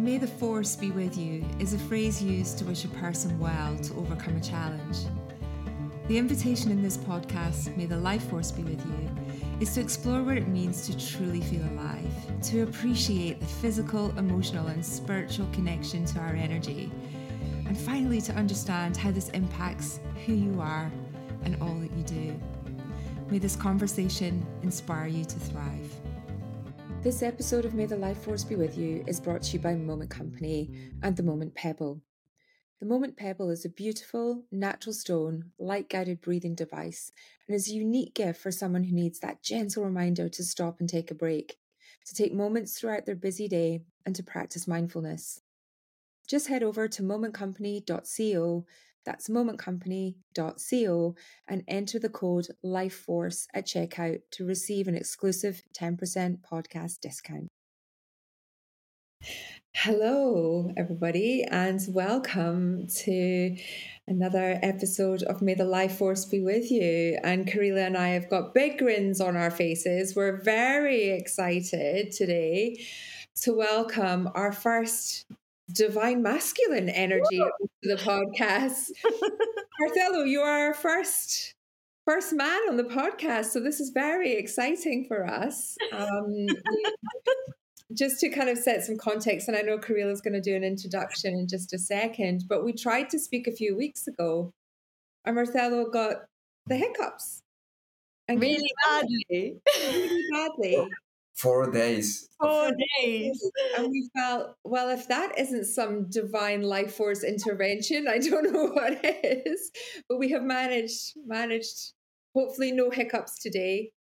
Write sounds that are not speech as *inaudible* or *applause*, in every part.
May the force be with you is a phrase used to wish a person well to overcome a challenge. The invitation in this podcast, May the Life Force be with you, is to explore what it means to truly feel alive, to appreciate the physical, emotional, and spiritual connection to our energy, and finally to understand how this impacts who you are and all that you do. May this conversation inspire you to thrive. This episode of May the Life Force Be With You is brought to you by Moment Company and the Moment Pebble. The Moment Pebble is a beautiful, natural stone, light guided breathing device and is a unique gift for someone who needs that gentle reminder to stop and take a break, to take moments throughout their busy day, and to practice mindfulness. Just head over to momentcompany.co that's momentcompany.co and enter the code LIFEFORCE at checkout to receive an exclusive 10% podcast discount. Hello, everybody, and welcome to another episode of May the Life Force Be With You. And Karila and I have got big grins on our faces. We're very excited today to welcome our first divine masculine energy to the podcast. *laughs* Marcelo, you are our first first man on the podcast, so this is very exciting for us. Um, *laughs* just to kind of set some context, and I know Karila is going to do an introduction in just a second, but we tried to speak a few weeks ago, and Marcelo got the hiccups. And really badly. Really badly. *laughs* Four days. Four days. And we felt, well, if that isn't some divine life force intervention, I don't *laughs* know what is. But we have managed, managed, hopefully no hiccups today,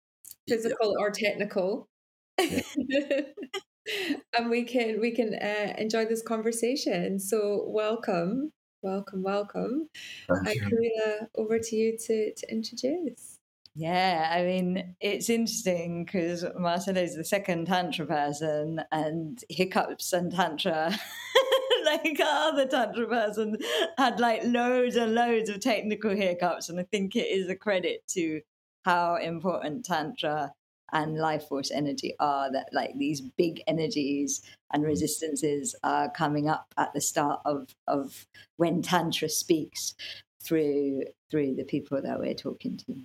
physical yeah. or technical. Yeah. *laughs* and we can we can uh, enjoy this conversation. So welcome, welcome, welcome. Thank uh, Karila, over to you to, to introduce. Yeah, I mean, it's interesting because Marcelo is the second Tantra person, and hiccups and Tantra, *laughs* like our other Tantra person, had like loads and loads of technical hiccups. And I think it is a credit to how important Tantra and life force energy are that like these big energies and resistances are coming up at the start of of when tantra speaks through through the people that we're talking to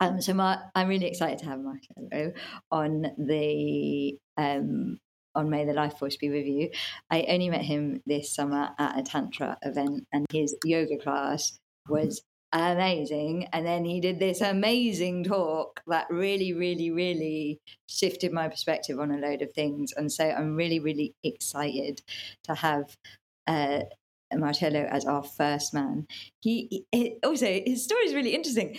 um, so Mar- I'm really excited to have Marcelo on the um, on May the Life Force be with you. I only met him this summer at a tantra event, and his yoga class was amazing. And then he did this amazing talk that really, really, really shifted my perspective on a load of things. And so I'm really, really excited to have. Uh, Marcelo as our first man. He, he also his story is really interesting.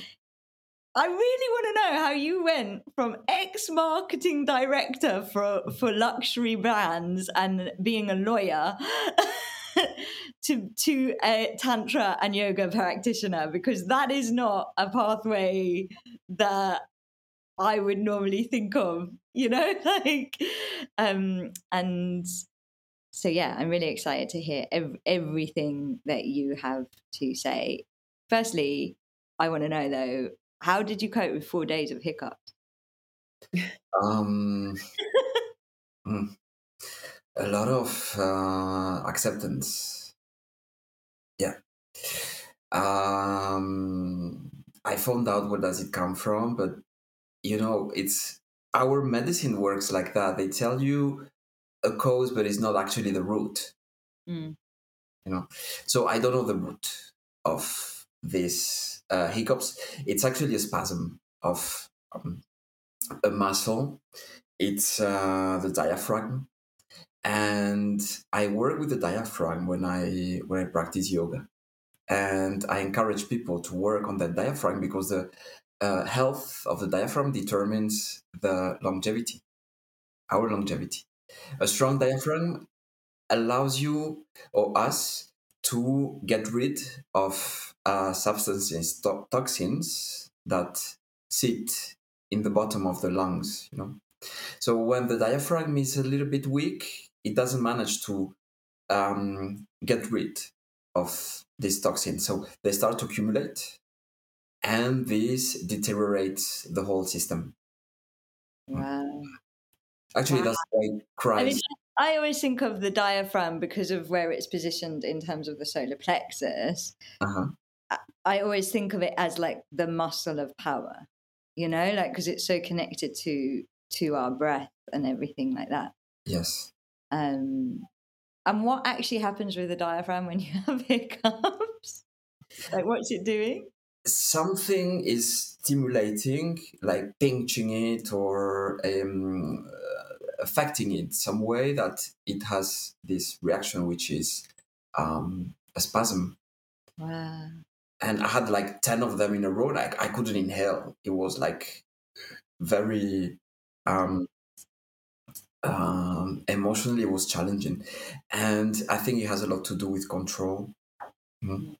I really want to know how you went from ex marketing director for, for luxury brands and being a lawyer *laughs* to, to a tantra and yoga practitioner, because that is not a pathway that I would normally think of, you know, *laughs* like, um, and so yeah, I'm really excited to hear ev- everything that you have to say. Firstly, I want to know though, how did you cope with four days of hiccups? Um, hmm, a lot of uh, acceptance. Yeah. Um, I found out where does it come from, but you know, it's our medicine works like that. They tell you a cause, but it's not actually the root. Mm. You know, so I don't know the root of this uh, hiccups, it's actually a spasm of um, a muscle. It's uh, the diaphragm, and I work with the diaphragm when I when I practice yoga, and I encourage people to work on that diaphragm because the uh, health of the diaphragm determines the longevity, our longevity. A strong diaphragm allows you or us to get rid of uh, substances, to- toxins that sit in the bottom of the lungs. You know, so when the diaphragm is a little bit weak, it doesn't manage to um, get rid of these toxins. So they start to accumulate, and this deteriorates the whole system. Wow. Actually, wow. that's why cries. I always think of the diaphragm because of where it's positioned in terms of the solar plexus. Uh-huh. I always think of it as like the muscle of power, you know, like because it's so connected to to our breath and everything like that. Yes. Um, and what actually happens with the diaphragm when you *laughs* have hiccups? like, what's it doing? Something is stimulating, like pinching it or um, affecting it some way that it has this reaction, which is um, a spasm. Wow. And I had like 10 of them in a row. Like I couldn't inhale. It was like very um, um, emotionally it was challenging and i think it has a lot to do with control mm-hmm.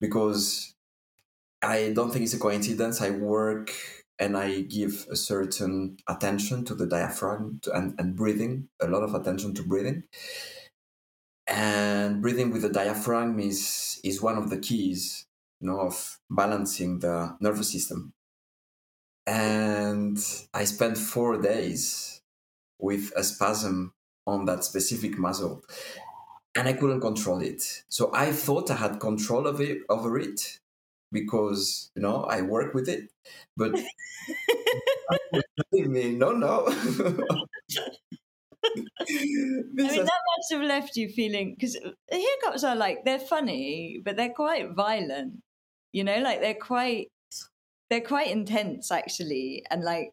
because i don't think it's a coincidence i work and i give a certain attention to the diaphragm and, and breathing a lot of attention to breathing and breathing with the diaphragm is is one of the keys you know of balancing the nervous system and i spent four days with a spasm on that specific muscle and I couldn't control it. So I thought I had control of it over it because you know I work with it, but *laughs* me no no. *laughs* I mean, that must have left you feeling because hiccups uh, are like they're funny, but they're quite violent. You know, like they're quite they're quite intense actually, and like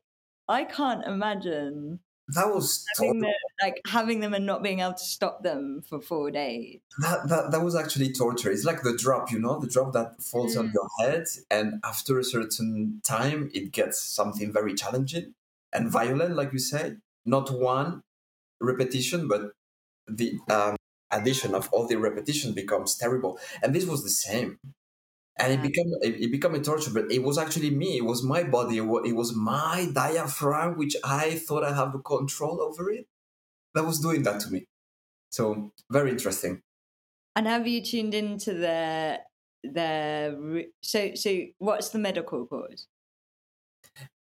I can't imagine that was having them, like having them and not being able to stop them for four days. That, that that was actually torture. It's like the drop, you know, the drop that falls mm. on your head, and after a certain time, it gets something very challenging and violent, like you say. Not one repetition, but the um, addition of all the repetition becomes terrible. And this was the same and it became it, became a torture but it was actually me. It was my body. It was my diaphragm which i thought i have control over it that was doing that to me. So very interesting. And have you tuned into the the so so what's the medical cause?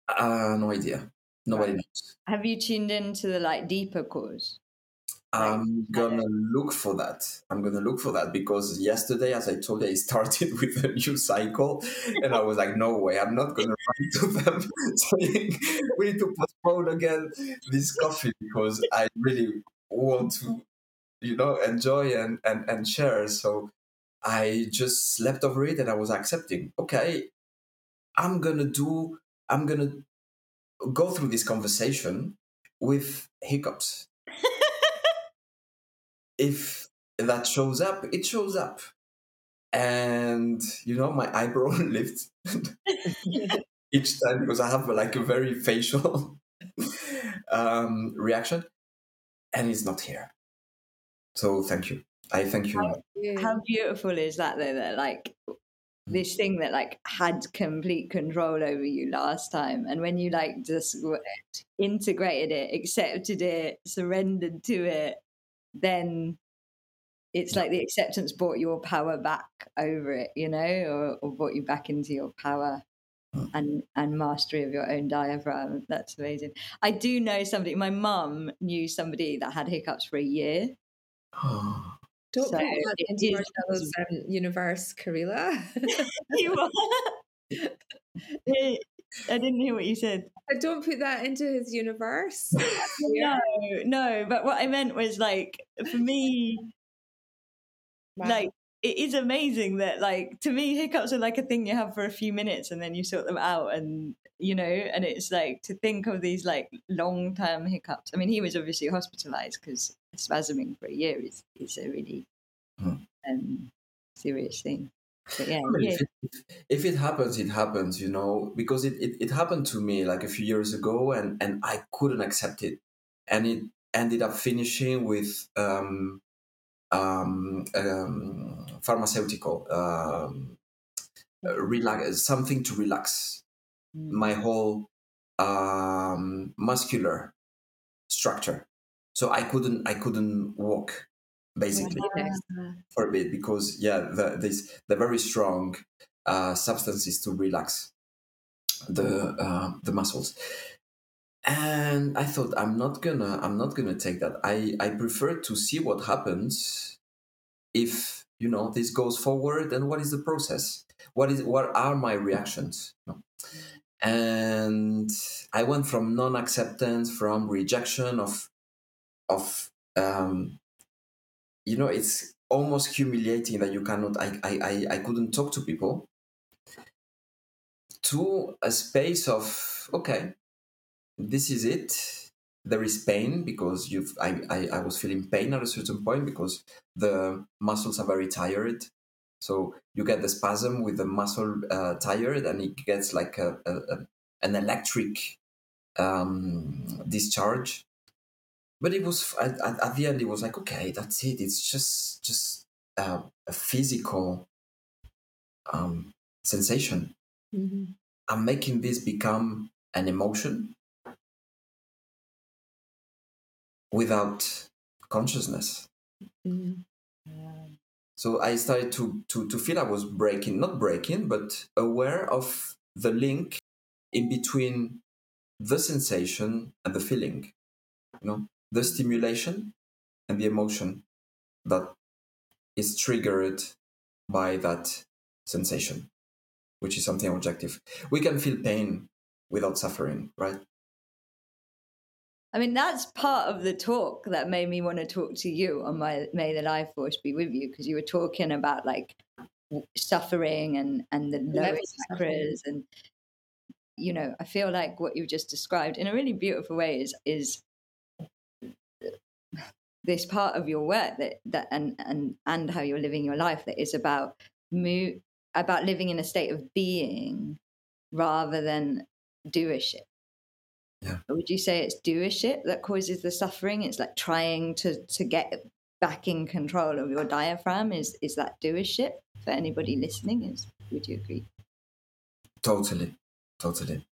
Uh no idea. Nobody right. knows. Have you tuned into the like deeper cause I'm gonna look for that. I'm gonna look for that because yesterday, as I told you, I started *laughs* with a new cycle, and I was like, "No way! I'm not gonna *laughs* write to them *laughs* saying we need to postpone again this coffee because I really want to, you know, enjoy and and and share." So I just slept over it, and I was accepting. Okay, I'm gonna do. I'm gonna go through this conversation with hiccups if that shows up, it shows up. And, you know, my eyebrow *laughs* lifts *laughs* each time because I have like a very facial um, reaction and it's not here. So thank you. I thank you. How, how beautiful is that though? That like this thing that like had complete control over you last time and when you like just integrated it accepted it surrendered to it then it's like the acceptance brought your power back over it, you know, or, or brought you back into your power hmm. and and mastery of your own diaphragm. That's amazing. I do know somebody. My mum knew somebody that had hiccups for a year. *gasps* Don't so put that into Marcelo's um, universe, Karila. *laughs* you *laughs* I didn't hear what you said. I don't put that into his universe. *laughs* no, no. But what I meant was like for me, wow. like it is amazing that like to me hiccups are like a thing you have for a few minutes and then you sort them out and you know and it's like to think of these like long term hiccups. I mean, he was obviously hospitalized because spasming for a year is is a really hmm. um, serious thing yeah, I mean. If, it, if, it, happens, it happens, you know, because it, it, it happened to me like a few years ago and, and I couldn't accept it. And it ended up finishing with um, um, um, pharmaceutical, um, relax, something to relax mm. my whole um, muscular structure. So I couldn't, I couldn't walk basically yeah. for a bit because yeah the, this the very strong uh, substances to relax the uh, the muscles. And i thought i'm not gonna i'm not gonna take that. I i prefer to see what happens if you know this goes forward and what is the process? What is what are my reactions? And i went from non-acceptance from rejection of of um you know it's almost humiliating that you cannot i i i I couldn't talk to people to a space of okay this is it. There is pain because you've I, I, I was feeling pain at a certain point because the muscles are very tired. So you get the spasm with the muscle uh, tired and it gets like a, a, a an electric um, discharge but it was at, at, the end it was like okay that's it it's just just uh, a physical um, sensation mm-hmm. i'm making this become an emotion without consciousness. Mm-hmm. So I started to, to, to feel I was breaking, not breaking, but aware of the link in between the sensation and the feeling, you know, the stimulation and the emotion that is triggered by that sensation, which is something objective. We can feel pain without suffering, right? I mean, that's part of the talk that made me want to talk to you on my May the Life Force be with you because you were talking about like suffering and and the lower chakras and you know I feel like what you've just described in a really beautiful way is is this part of your work that that and and and how you're living your life that is about move about living in a state of being rather than doership yeah. Would you say it's doership that causes the suffering? It's like trying to to get back in control of your diaphragm. Is is that doership for anybody listening? Is would you agree? Totally, totally.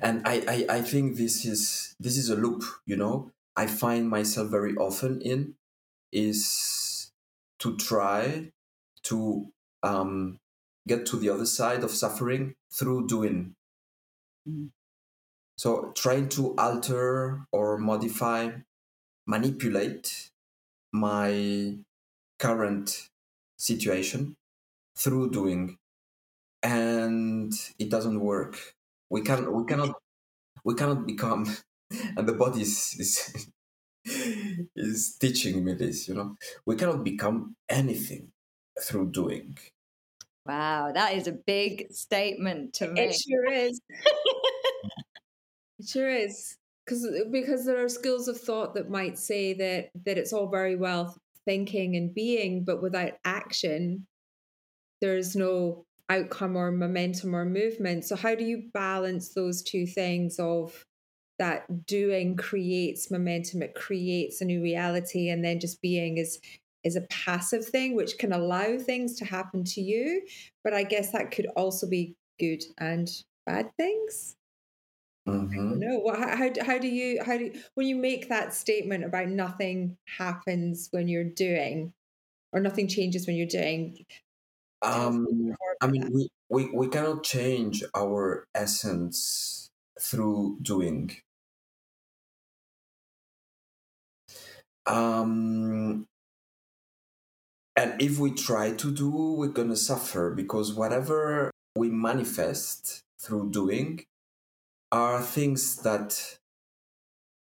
And I, I, I think this is this is a loop, you know. I find myself very often in is to try to um, get to the other side of suffering through doing. Mm. So trying to alter or modify, manipulate my current situation through doing. And it doesn't work. We can we cannot we cannot become and the body is, is *laughs* is teaching me this, you know. We cannot become anything through doing. Wow, that is a big statement to make. *laughs* It sure is. It sure is. Because uh, because there are schools of thought that might say that that it's all very well thinking and being, but without action, there's no outcome or momentum or movement. So how do you balance those two things of that doing creates momentum, it creates a new reality, and then just being is is a passive thing which can allow things to happen to you. But I guess that could also be good and bad things. Mm-hmm. No, how, how do you how do you, when you make that statement about nothing happens when you're doing, or nothing changes when you're doing? Um, I mean, we, we we cannot change our essence through doing. Um, and if we try to do, we're gonna suffer because whatever we manifest through doing are things that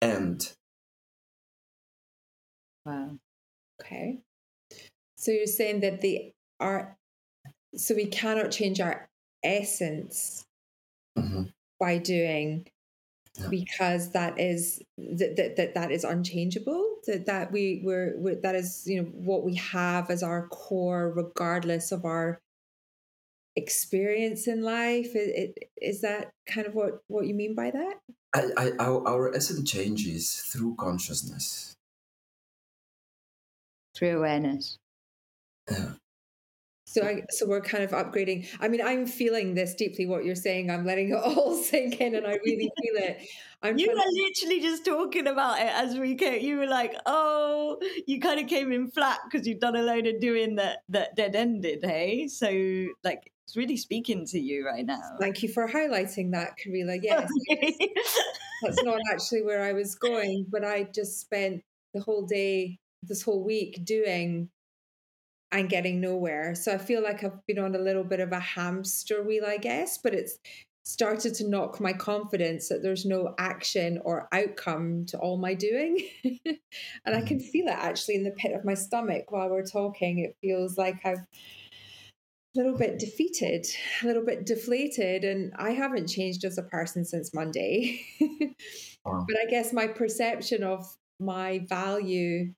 end. Wow. Okay. So you're saying that the are so we cannot change our essence mm-hmm. by doing yeah. because that is that, that that that is unchangeable that that we we're, we're that is you know what we have as our core regardless of our experience in life. Is, is that kind of what what you mean by that? I, I, our, our essence changes through consciousness. Through awareness. Yeah so I, so we're kind of upgrading. I mean, I'm feeling this deeply. What you're saying, I'm letting it *laughs* all sink in, and I really feel it. I'm you were to... literally just talking about it as we came. You were like, "Oh, you kind of came in flat because you've done a load of doing that that dead ended." Hey, so like it's really speaking to you right now. Thank you for highlighting that, Karila. *laughs* Yes. that's not actually where I was going. But I just spent the whole day, this whole week doing and getting nowhere. So I feel like I've been on a little bit of a hamster wheel, I guess, but it's started to knock my confidence that there's no action or outcome to all my doing. *laughs* and I can mm-hmm. feel it actually in the pit of my stomach while we're talking. It feels like I've a little bit defeated, a little bit deflated, and I haven't changed as a person since Monday. *laughs* But I guess my perception of my value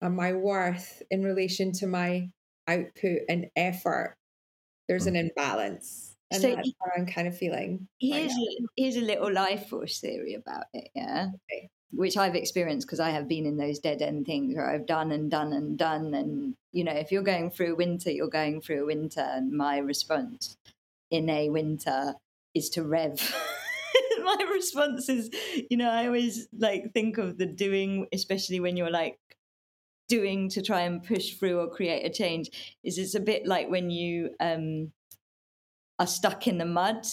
and my worth in relation to my output and effort, there's an mm-hmm. imbalance. And so that's how I'm kind of feeling. Here's, right a, here's a little life force theory about it, yeah. Okay. Which I've experienced because I have been in those dead end things where I've done and done and done. And, you know, if you're going through winter, you're going through winter. And my response in a winter is to rev. *laughs* my response is, you know, I always like think of the doing, especially when you're like doing to try and push through or create a change, is it's a bit like when you um are stuck in the mud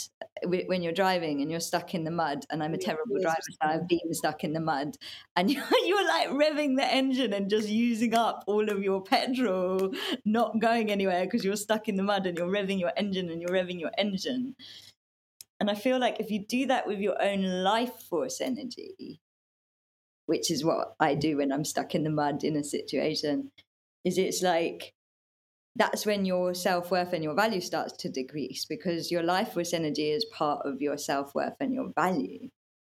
when you're driving and you're stuck in the mud and i'm a terrible driver so i've been stuck in the mud and *laughs* you're, you're like revving the engine and just using up all of your petrol not going anywhere because you're stuck in the mud and you're revving your engine and you're revving your engine. And i feel like if you do that with your own life force energy which is what i do when i'm stuck in the mud in a situation is it's like that's when your self worth and your value starts to decrease because your life force energy is part of your self worth and your value.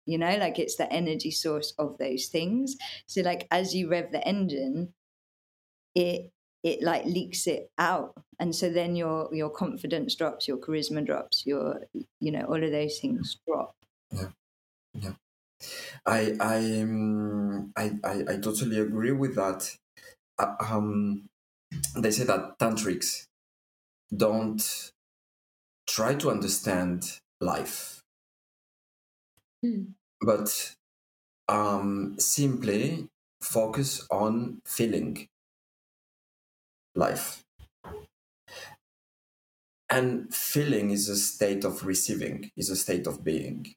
You know, like it's the energy source of those things. So, like as you rev the engine, it it like leaks it out, and so then your your confidence drops, your charisma drops, your you know all of those things drop. Yeah, yeah. I I um, I, I, I totally agree with that. Uh, um, they say that tantrics don't try to understand life, mm. but um, simply focus on feeling life. And feeling is a state of receiving, is a state of being.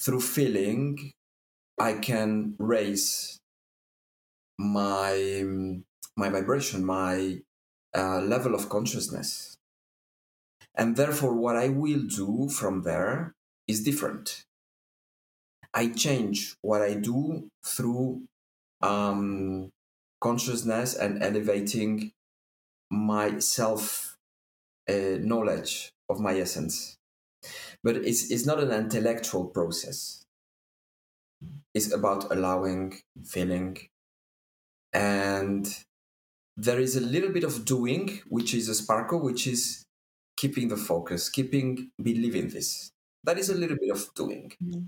Through feeling, I can raise my my vibration, my uh, level of consciousness. And therefore, what I will do from there is different. I change what I do through um, consciousness and elevating my self uh, knowledge of my essence. But it's, it's not an intellectual process. It's about allowing, feeling, and there is a little bit of doing, which is a sparkle, which is keeping the focus, keeping believing this. That is a little bit of doing, mm-hmm.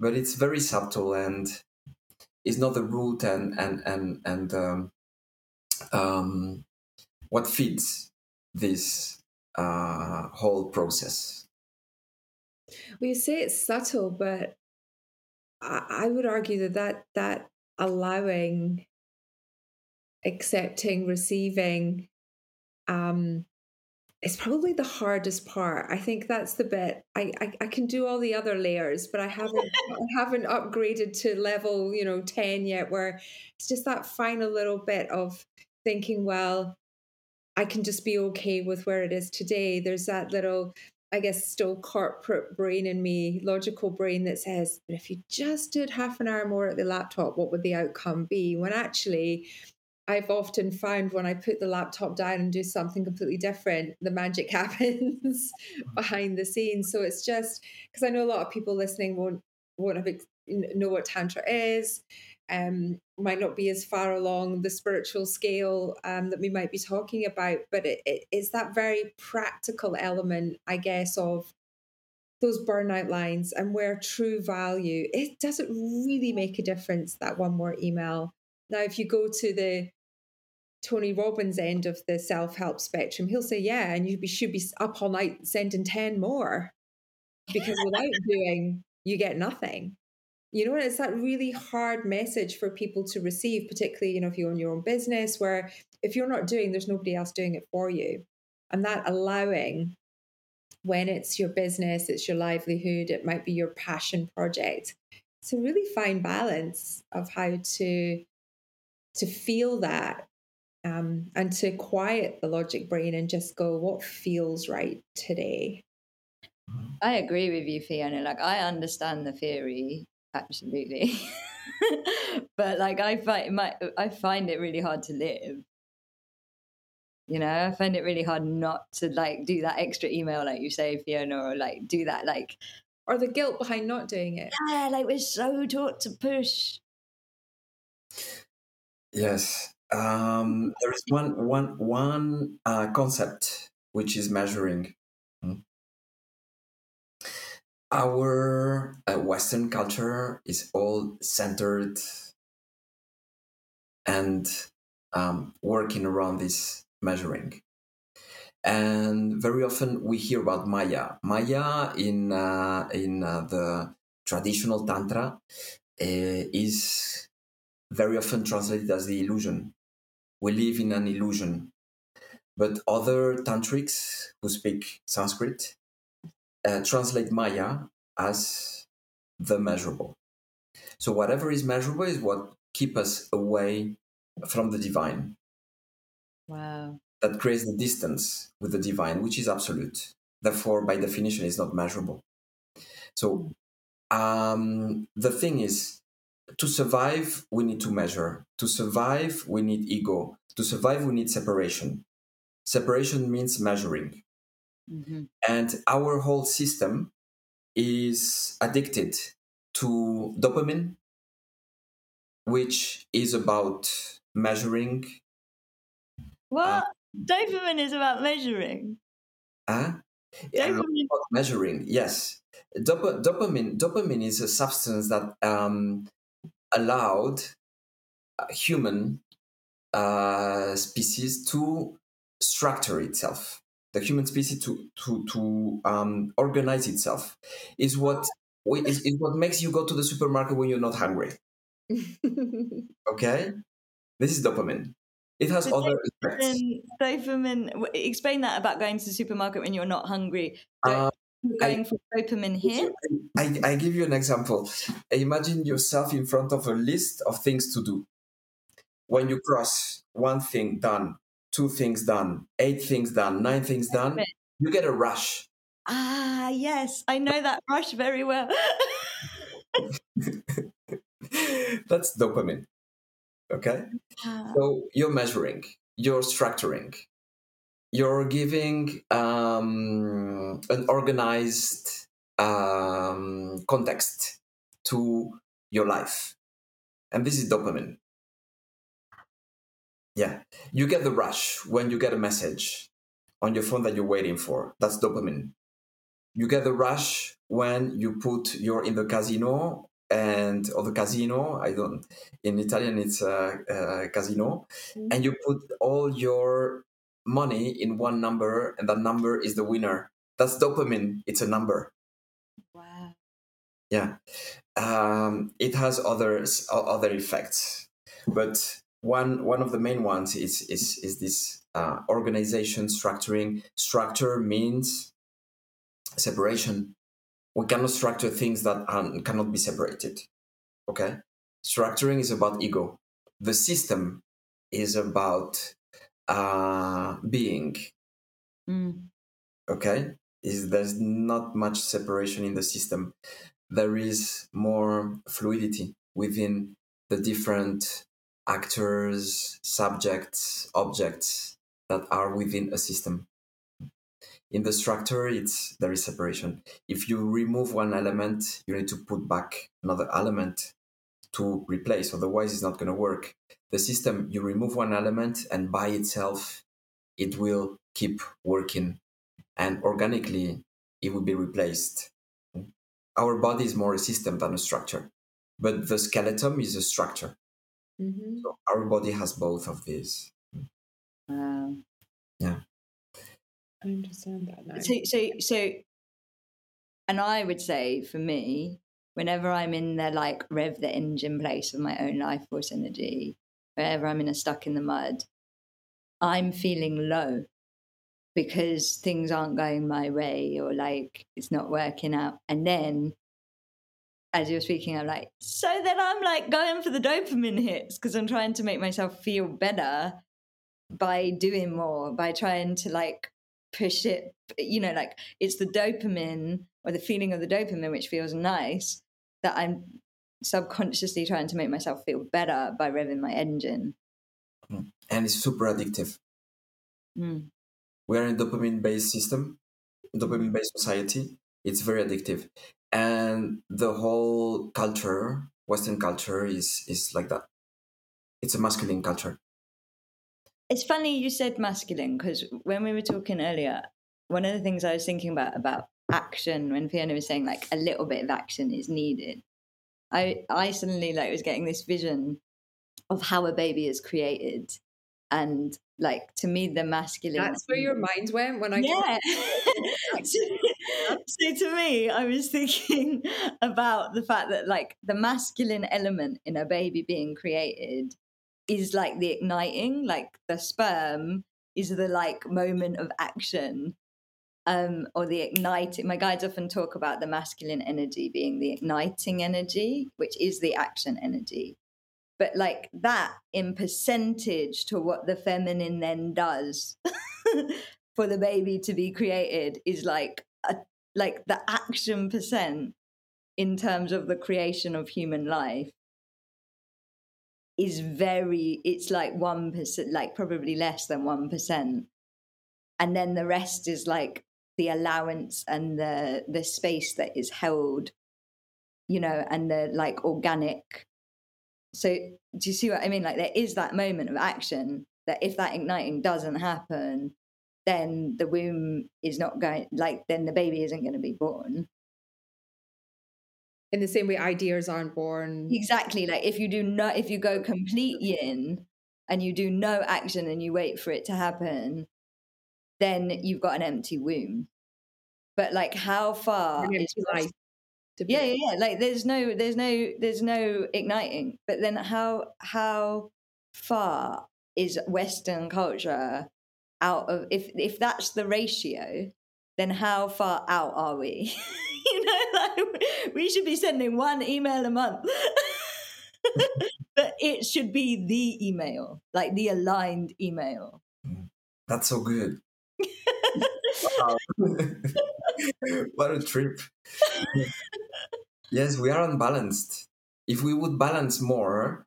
but it's very subtle and is not the root and and and and um, um, what feeds this uh, whole process. Well, you say it's subtle, but I, I would argue that that that allowing accepting, receiving, um, is probably the hardest part. I think that's the bit I, I, I can do all the other layers, but I haven't I haven't upgraded to level, you know, 10 yet where it's just that final little bit of thinking, well, I can just be okay with where it is today. There's that little, I guess, still corporate brain in me, logical brain that says, but if you just did half an hour more at the laptop, what would the outcome be? When actually I've often found when I put the laptop down and do something completely different, the magic *laughs* happens behind the scenes. So it's just because I know a lot of people listening won't won't have know what tantra is, um, might not be as far along the spiritual scale um, that we might be talking about, but it, it, it's that very practical element, I guess, of those burnout lines and where true value it doesn't really make a difference that one more email now if you go to the Tony Robbins' end of the self help spectrum, he'll say, Yeah, and you should be up all night sending 10 more because without *laughs* doing, you get nothing. You know, it's that really hard message for people to receive, particularly, you know, if you own your own business, where if you're not doing, there's nobody else doing it for you. And that allowing when it's your business, it's your livelihood, it might be your passion project. It's a really fine balance of how to to feel that um, and to quiet the logic brain and just go, what feels right today? I agree with you, Fiona. Like, I understand the theory, absolutely. *laughs* but like, I find, my, I find it really hard to live. You know, I find it really hard not to like do that extra email, like you say, Fiona, or like do that, like, or the guilt behind not doing it. Yeah, like we're so taught to push. Yes, um, there is one one one uh, concept which is measuring. Hmm. Our uh, Western culture is all centered and um, working around this measuring. And very often we hear about Maya. Maya in uh, in uh, the traditional tantra uh, is very often translated as the illusion we live in an illusion. But other tantrics who speak Sanskrit uh, translate Maya as the measurable. So whatever is measurable is what keep us away from the divine. Wow. That creates the distance with the divine, which is absolute. Therefore, by definition, is not measurable. So um, the thing is, to survive, we need to measure. To survive, we need ego. To survive, we need separation. Separation means measuring. Mm-hmm. And our whole system is addicted to dopamine, which is about measuring. What? Uh, dopamine is about measuring. Huh? Dopamine. measuring, yes. Dop- dopamine, dopamine is a substance that um, allowed human uh, species to structure itself the human species to to to um, organize itself is what is, is what makes you go to the supermarket when you're not hungry *laughs* okay this is dopamine it has so other dopamine, dopamine explain that about going to the supermarket when you're not hungry uh, going I, for dopamine here? I, I give you an example. Imagine yourself in front of a list of things to do. When you cross one thing done, two things done, eight things done, nine things done, you get a rush. Ah, yes, I know that rush very well. *laughs* That's dopamine. Okay? Ah. So you're measuring, you're structuring, you're giving um, an organized um, context to your life. And this is dopamine. Yeah. You get the rush when you get a message on your phone that you're waiting for. That's dopamine. You get the rush when you put you're in the casino and or the casino i don't in italian it's a uh, uh, casino mm-hmm. and you put all your money in one number and that number is the winner that's dopamine it's a number wow yeah um, it has others other effects but one one of the main ones is is is this uh, organization structuring structure means separation we cannot structure things that are, cannot be separated okay structuring is about ego the system is about uh, being. Mm. Okay, is there's not much separation in the system. There is more fluidity within the different actors, subjects, objects that are within a system. In the structure, it's there is separation. If you remove one element, you need to put back another element to replace. Otherwise, it's not going to work. The system, you remove one element, and by itself, it will keep working, and organically, it will be replaced. Our body is more a system than a structure, but the skeleton is a structure. Mm-hmm. So our body has both of these. Wow. Yeah. I understand that now. So, so, so, and I would say for me, whenever I'm in the like rev the engine place of my own life force energy, wherever I'm in a stuck in the mud, I'm feeling low because things aren't going my way or like it's not working out. And then as you're speaking, I'm like, so then I'm like going for the dopamine hits because I'm trying to make myself feel better by doing more, by trying to like push it, you know, like it's the dopamine or the feeling of the dopamine which feels nice that I'm subconsciously trying to make myself feel better by revving my engine. Mm. And it's super addictive. Mm. We are in a dopamine based system, dopamine based society. It's very addictive. And the whole culture, Western culture, is is like that. It's a masculine culture. It's funny you said masculine because when we were talking earlier, one of the things I was thinking about about action when Fiona was saying like a little bit of action is needed. I I suddenly like was getting this vision of how a baby is created and like to me the masculine that's where your mind went when i yeah *laughs* so to me i was thinking *laughs* about the fact that like the masculine element in a baby being created is like the igniting like the sperm is the like moment of action um, or the igniting. My guides often talk about the masculine energy being the igniting energy, which is the action energy. But like that in percentage to what the feminine then does *laughs* for the baby to be created is like a, like the action percent in terms of the creation of human life is very it's like 1% like probably less than 1% and then the rest is like the allowance and the the space that is held you know and the like organic so do you see what i mean like there is that moment of action that if that igniting doesn't happen then the womb is not going like then the baby isn't going to be born in the same way ideas aren't born exactly like if you do not if you go complete yin and you do no action and you wait for it to happen then you've got an empty womb. But like, how far is life? Yeah, yeah, yeah. Like, there's no, there's no, there's no igniting. But then, how how far is Western culture out of? If if that's the ratio, then how far out are we? *laughs* you know, *laughs* like we should be sending one email a month. *laughs* but it should be the email, like the aligned email. Mm. That's so good. *laughs* what a trip. yes, we are unbalanced. If we would balance more,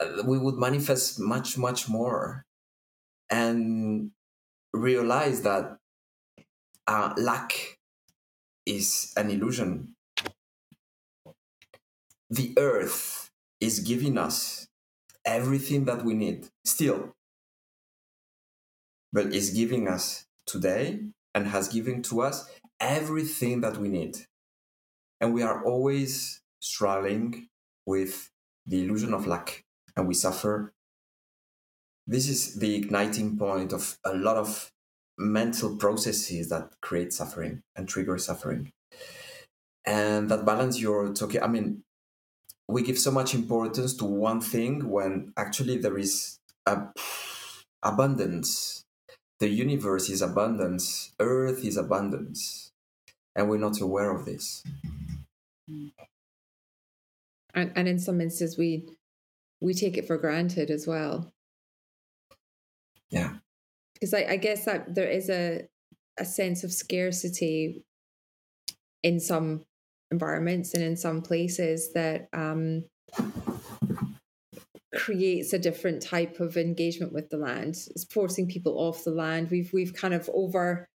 uh, we would manifest much, much more and realize that uh, lack is an illusion. The earth is giving us everything that we need still but is giving us today and has given to us everything that we need. And we are always struggling with the illusion of lack and we suffer. This is the igniting point of a lot of mental processes that create suffering and trigger suffering. And that balance you're talking, I mean, we give so much importance to one thing when actually there is a abundance the universe is abundance, earth is abundance, and we're not aware of this. And, and in some instances, we we take it for granted as well. Yeah, because I, I guess that there is a a sense of scarcity in some environments and in some places that um, creates a different type of engagement with the land. It's forcing people off the land. We've we've kind of over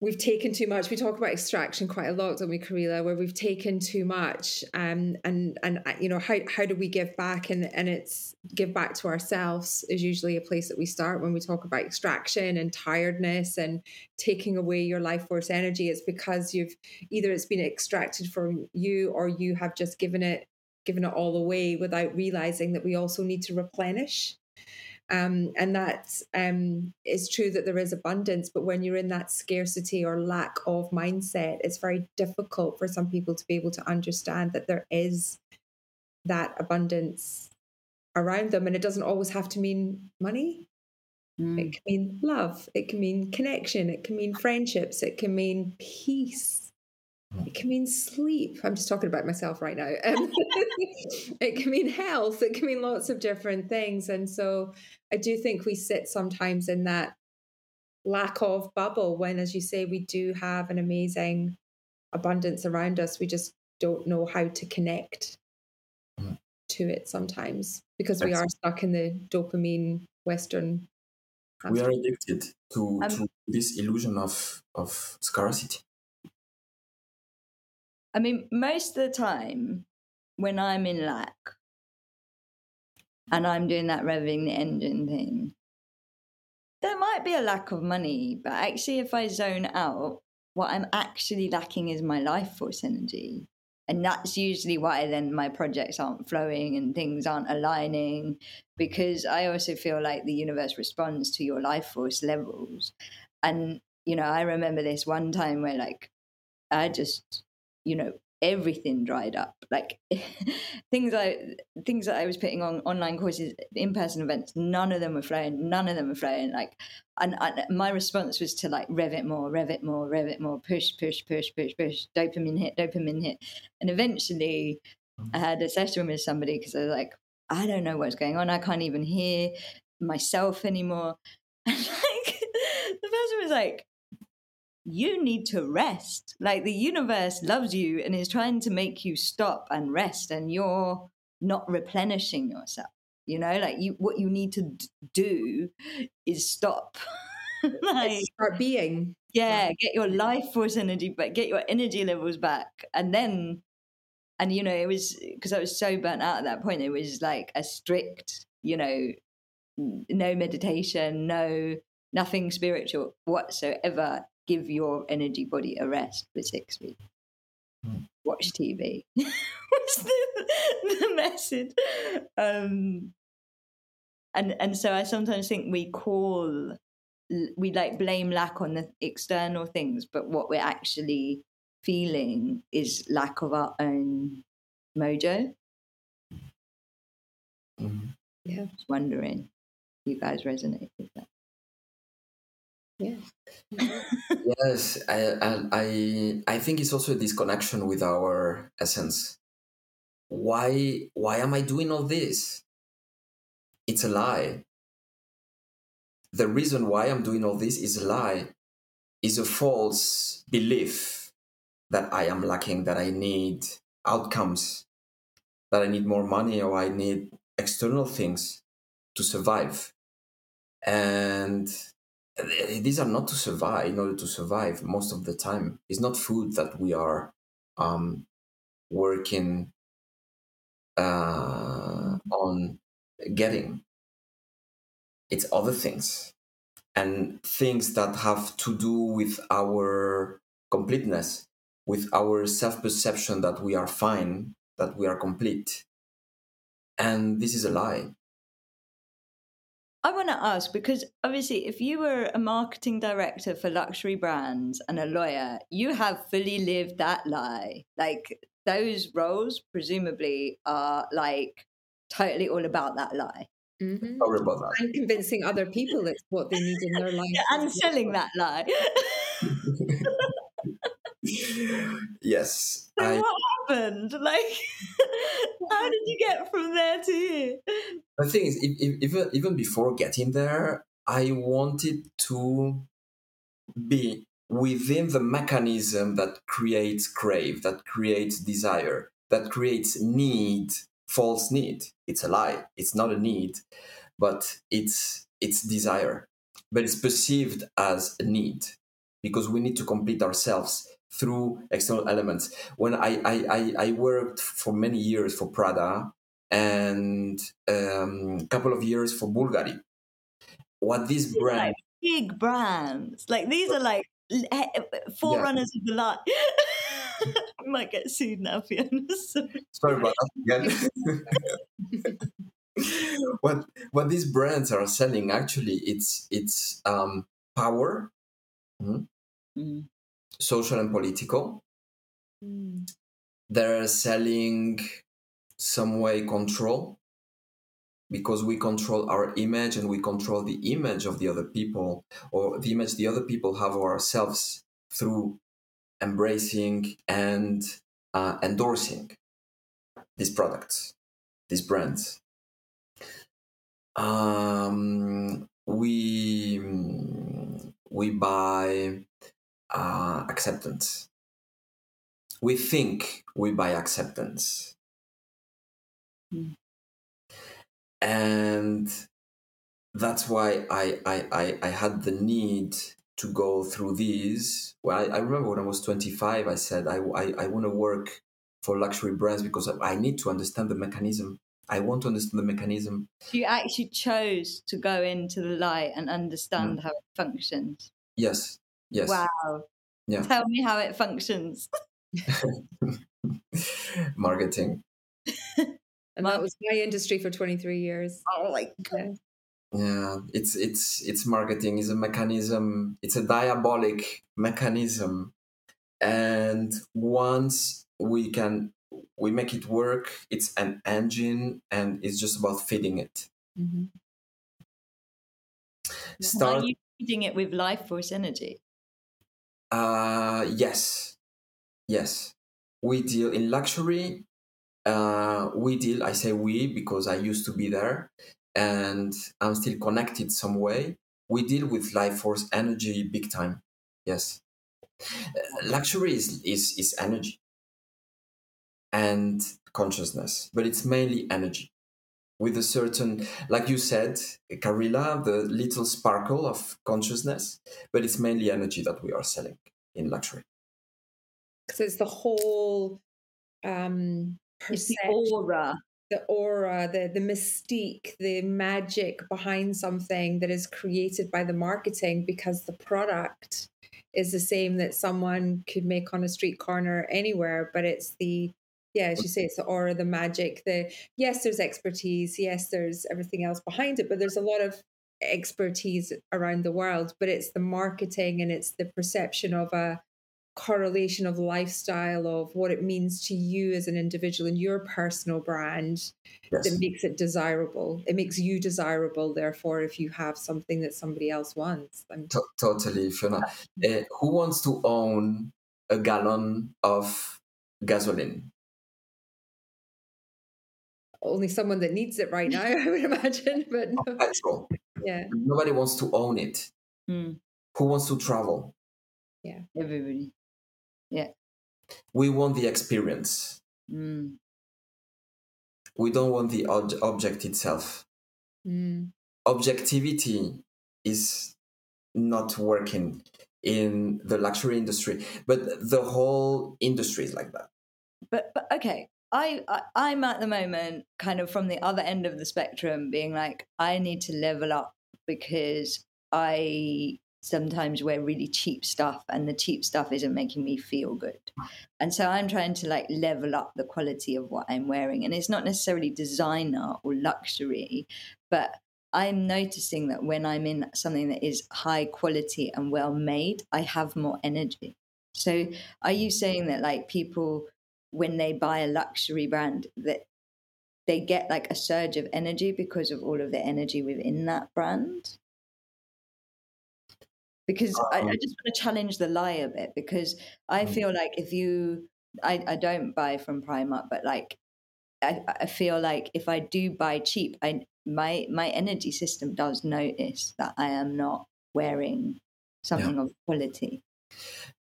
we've taken too much. We talk about extraction quite a lot, don't we, Karila? Where we've taken too much, um, and and uh, you know how how do we give back? And and it's give back to ourselves is usually a place that we start when we talk about extraction and tiredness and taking away your life force energy. It's because you've either it's been extracted from you or you have just given it given it all away without realizing that we also need to replenish. Um, and that um, is true that there is abundance, but when you're in that scarcity or lack of mindset, it's very difficult for some people to be able to understand that there is that abundance around them. And it doesn't always have to mean money. Mm. It can mean love. It can mean connection. It can mean friendships. It can mean peace. It can mean sleep. I'm just talking about myself right now. Um, *laughs* it can mean health. It can mean lots of different things. And so I do think we sit sometimes in that lack of bubble when, as you say, we do have an amazing abundance around us. We just don't know how to connect mm. to it sometimes because we are stuck in the dopamine Western. We are addicted to, um, to this illusion of, of scarcity. I mean, most of the time when I'm in lack and I'm doing that revving the engine thing, there might be a lack of money, but actually, if I zone out, what I'm actually lacking is my life force energy. And that's usually why then my projects aren't flowing and things aren't aligning because I also feel like the universe responds to your life force levels. And, you know, I remember this one time where like I just, you know, everything dried up. Like *laughs* things i things that i was putting on online courses in-person events none of them were flowing none of them were flowing. Like and, and, my response was to like rev it more rev it more rev it more push push push push push dopamine hit dopamine hit. And eventually i had a session with somebody because i was like i don't know what's going on. I can't even hear myself anymore. *laughs* And like *laughs* the person was like you need to rest. Like the universe loves you and is trying to make you stop and rest, and you're not replenishing yourself. You know, like you, what you need to do is stop. *laughs* like start being. Yeah, get your life force energy back, get your energy levels back, and then, and you know, it was because I was so burnt out at that point. It was like a strict, you know, no meditation, no nothing spiritual whatsoever give your energy body a rest for six weeks. Mm. Watch TV. was *laughs* the, the message. Um, and and so I sometimes think we call we like blame lack on the external things, but what we're actually feeling is lack of our own mojo. Mm-hmm. Yeah, just wondering, you guys resonate with that? Yes. yes, I, I I think it's also a disconnection with our essence. Why why am I doing all this? It's a lie. The reason why I'm doing all this is a lie, is a false belief that I am lacking, that I need outcomes, that I need more money or I need external things to survive. And these are not to survive in order to survive most of the time. It's not food that we are um, working uh, on getting. It's other things. And things that have to do with our completeness with our self-perception that we are fine that we are complete. And this is a lie I want to ask because obviously, if you were a marketing director for luxury brands and a lawyer, you have fully lived that lie. Like those roles, presumably, are like totally all about that lie. Mm-hmm. about that. And convincing other people it's what they need in their life. *laughs* Yeah, and selling that lie. *laughs* yes. *laughs* So I, what happened? Like, *laughs* how did you get from there to here? The thing is, if, if, even even before getting there, I wanted to be within the mechanism that creates crave, that creates desire, that creates need, false need. It's a lie. It's not a need, but it's it's desire. But it's perceived as a need because we need to complete ourselves through external elements. When I, I, I, I worked for many years for Prada and a um, couple of years for Bulgari. What these brands, like big brands, like these are like forerunners yeah. of the line. *laughs* I might get sued now, Fiona. Sorry about that again. *laughs* *laughs* what what these brands are selling actually it's it's um, power mm-hmm. mm social and political. Mm. They're selling some way control. because we control our image and we control the image of the other people or the image the other people have of ourselves through embracing and uh, endorsing these products, these brands. Um, we we buy uh, acceptance. We think we buy acceptance. Mm. And that's why I, I, I, I, had the need to go through these. Well, I, I remember when I was 25, I said, I, I, I want to work for luxury brands because I need to understand the mechanism. I want to understand the mechanism. You actually chose to go into the light and understand mm. how it functions. Yes. Yes. Wow. Yeah. Tell me how it functions. *laughs* *laughs* Marketing. and that was my industry for 23 years. Oh my god. Yeah, it's it's it's marketing is a mechanism. It's a diabolic mechanism, and once we can we make it work, it's an engine, and it's just about feeding it. Mm-hmm. Start. Are you feeding it with life force energy? Uh, yes, yes. We deal in luxury. Uh, we deal. I say we because I used to be there, and I'm still connected some way. We deal with life force energy big time. Yes, uh, luxury is is is energy and consciousness, but it's mainly energy with a certain, like you said, Carilla, the little sparkle of consciousness, but it's mainly energy that we are selling in luxury. So it's the whole um, it's the aura, the aura, the the mystique, the magic behind something that is created by the marketing because the product is the same that someone could make on a street corner anywhere, but it's the yeah, as you say, it's the aura, the magic, the yes, there's expertise, yes, there's everything else behind it, but there's a lot of expertise around the world, but it's the marketing and it's the perception of a correlation of lifestyle of what it means to you as an individual and your personal brand yes. that makes it desirable. It makes you desirable, therefore, if you have something that somebody else wants. T- totally, Fiona. Uh, who wants to own a gallon of gasoline? Only someone that needs it right *laughs* now, *laughs* I would imagine. But no. petrol. Yeah. Nobody wants to own it. Mm. Who wants to travel? Yeah. Everybody. Yeah. We want the experience. Mm. We don't want the ob- object itself. Mm. Objectivity is not working in the luxury industry, but the whole industry is like that. But, but okay, I, I am at the moment kind of from the other end of the spectrum, being like, I need to level up because I sometimes wear really cheap stuff and the cheap stuff isn't making me feel good. And so I'm trying to like level up the quality of what I'm wearing. And it's not necessarily designer or luxury, but I'm noticing that when I'm in something that is high quality and well made, I have more energy. So are you saying that like people when they buy a luxury brand that they get like a surge of energy because of all of the energy within that brand because I, I, um just want to challenge the lie a bit because I mm. feel like if you I, I don't buy from Primark but like I, I feel like if I do buy cheap I my my energy system does notice that I am not wearing something yeah. of quality.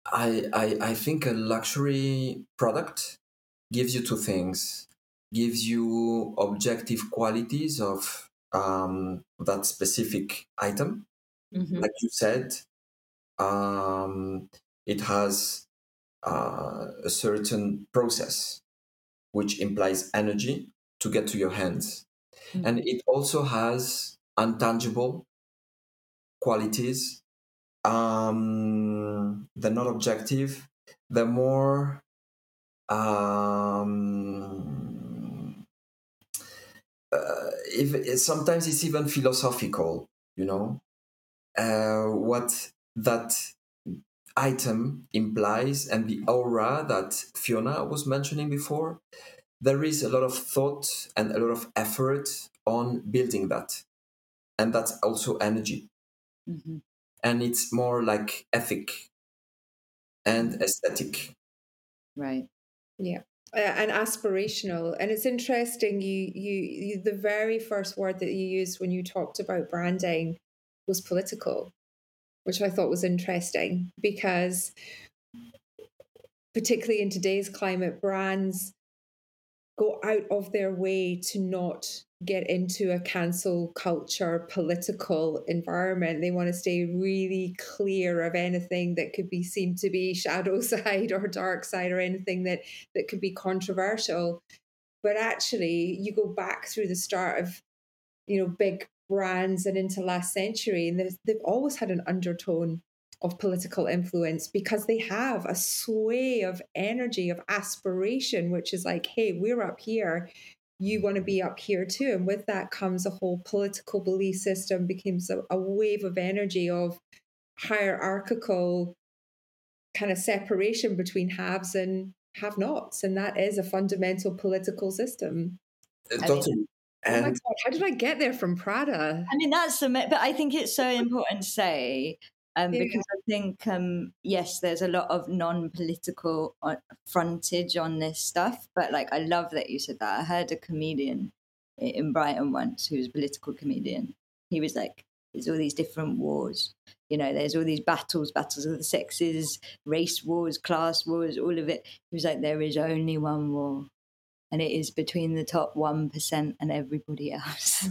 I, I I think a luxury product gives you two things gives you objective qualities of um, that specific item mm-hmm. like you said um, it has uh, a certain process which implies energy to get to your hands mm-hmm. and it also has intangible qualities um, they're not objective they're more um, uh, if, sometimes it's even philosophical, you know, uh, what that item implies and the aura that Fiona was mentioning before. There is a lot of thought and a lot of effort on building that. And that's also energy. Mm-hmm. And it's more like ethic and aesthetic. Right. Yeah. Uh, and aspirational and it's interesting you, you you the very first word that you used when you talked about branding was political which i thought was interesting because particularly in today's climate brands go out of their way to not get into a cancel culture political environment. They want to stay really clear of anything that could be seen to be *laughs* shadow side or dark side or anything that that could be controversial. But actually, you go back through the start of you know big brands and into last century, and they've, always had an undertone of political influence because they have a sway of energy of aspiration which is like hey we're up here you want to be up here too. And with that comes a whole political belief system, becomes a, a wave of energy of hierarchical kind of separation between haves and have nots. And that is a fundamental political system. Uh. And oh my God, how did I get there from Prada? I mean, that's the, but I think it's so important to say um, because I think um, yes, there's a lot of non-political uh, frontage on this stuff, but like I love that you said that. I heard a comedian in Brighton once who was a political comedian. He was like, "There's all these different wars, you know. There's all these battles, battles of the sexes, race wars, class wars, all of it." He was like, "There is only one war." And it is between the top 1% and everybody *laughs* else.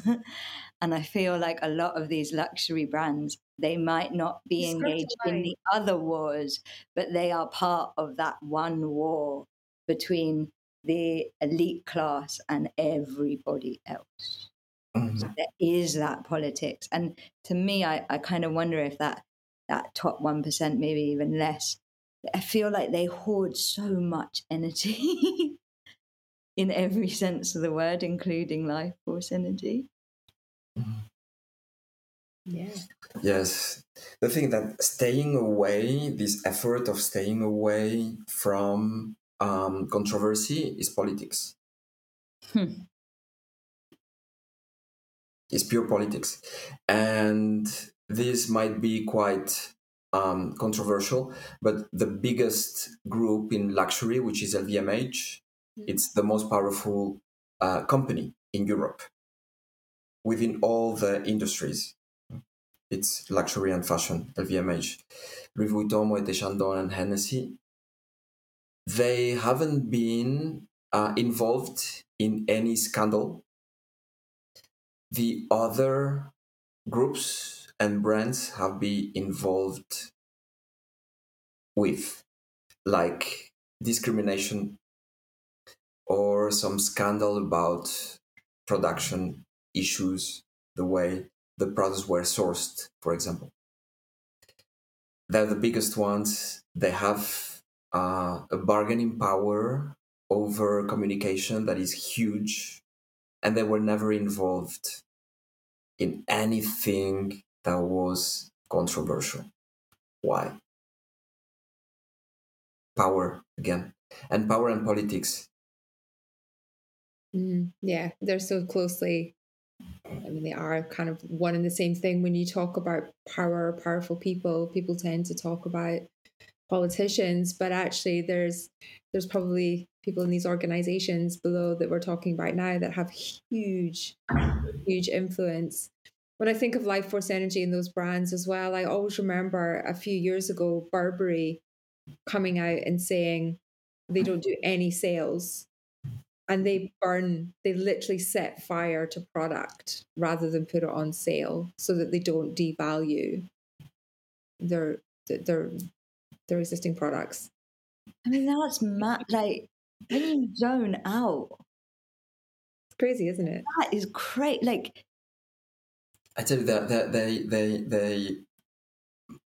and I feel like a lot of these luxury brands they might not be engaged in the other wars, but they are part of that one war between the elite class and everybody else. Mm-hmm. So there is that politics. And to me, I, I kind of wonder if that, that top 1%, maybe even less, I feel like they hoard so much *laughs* energy in every sense of the word, including life force energy. Mm-hmm. Yeah. Yes. The thing that staying away, this effort of staying away from um, controversy is politics. Hmm. It's pure politics. And this might be quite um, controversial, but the biggest group in luxury, which is LVMH, it's the most powerful uh, company in Europe within all the industries it's luxury and fashion, LVMH. Louis Vuitton, Moët Chandon, and Hennessy. They haven't been uh, involved in any scandal. The other groups and brands have been involved with, like discrimination or some scandal about production issues, the way the products were sourced, for example. They're the biggest ones. They have uh, a bargaining power over communication that is huge, and they were never involved in anything that was controversial. Why? Power again, and power and politics. Mm, yeah, they're so closely I mean, they are kind of one and the same thing. When you talk about power, powerful people, people tend to talk about politicians, but actually, there's there's probably people in these organizations below that we're talking about now that have huge, huge influence. When I think of Life Force Energy and those brands as well, I always remember a few years ago Burberry coming out and saying they don't do any sales and they burn they literally set fire to product rather than put it on sale so that they don't devalue their their their existing products. I mean that's mad like when you zone out. It's crazy isn't it? That is great like i tell you that, that they they they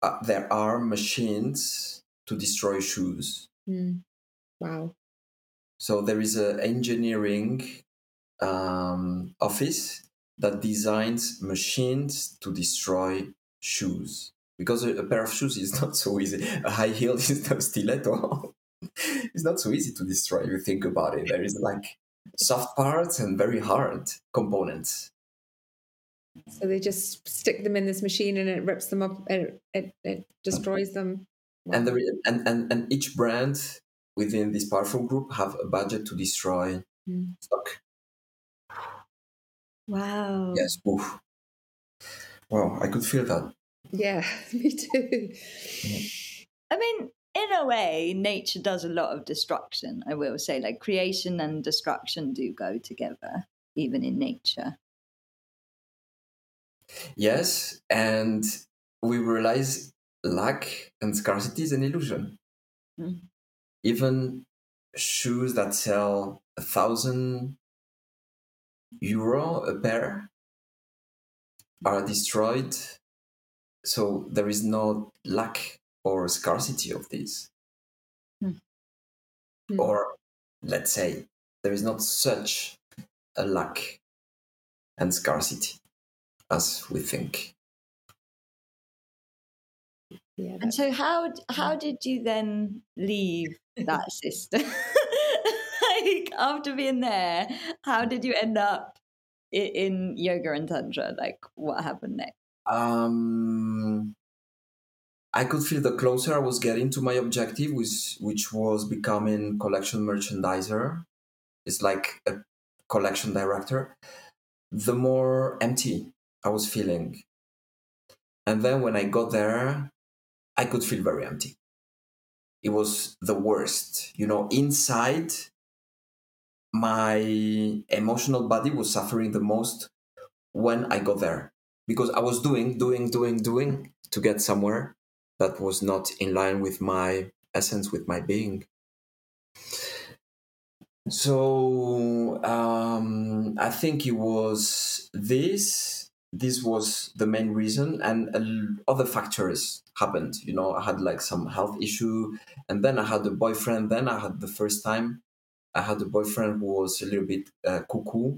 uh, there are machines to destroy shoes. Mm. wow so there is an engineering um, office that designs machines to destroy shoes because a, a, pair of shoes is *laughs* not so easy. A high heel *laughs* is not stiletto. *laughs* it's not so easy to destroy. If you think about it, there is like soft parts and very hard components. So they just stick them in this machine and it rips them up. It it, it destroys them. And, there, and and and each brand within this powerful group have a budget to destroy mm. stock. Wow. Yes. Oof. Wow, I could feel that. Yeah, *laughs* me too. I mean, in a way, nature does a lot of destruction. I will say, like creation and destruction do go together, even in nature. Yes, and we realize lack and scarcity is an illusion. Mm. Even shoes that sell a thousand euro a pair are destroyed. So there is no lack or scarcity of these. Mm. Mm. Or let's say there is not such a lack and scarcity as we think. Yeah, and so how how did you then leave that system? *laughs* like after being there, how did you end up in, yoga and tantra? Like what happened next? Um, I could feel the closer I was getting to my objective, which which was becoming collection merchandiser. It's like a collection director. The more empty I was feeling. And then when I got there, I could feel very empty. It was the worst. You know, inside, my emotional body was suffering the most when I got there because I was doing, doing, doing, doing to get somewhere that was not in line with my essence, with my being. So um, I think it was this this was the main reason and other factors happened. You know i had like some health issue and then i had a boyfriend. Then i had the first time i had a boyfriend who was a little bit uh, cuckoo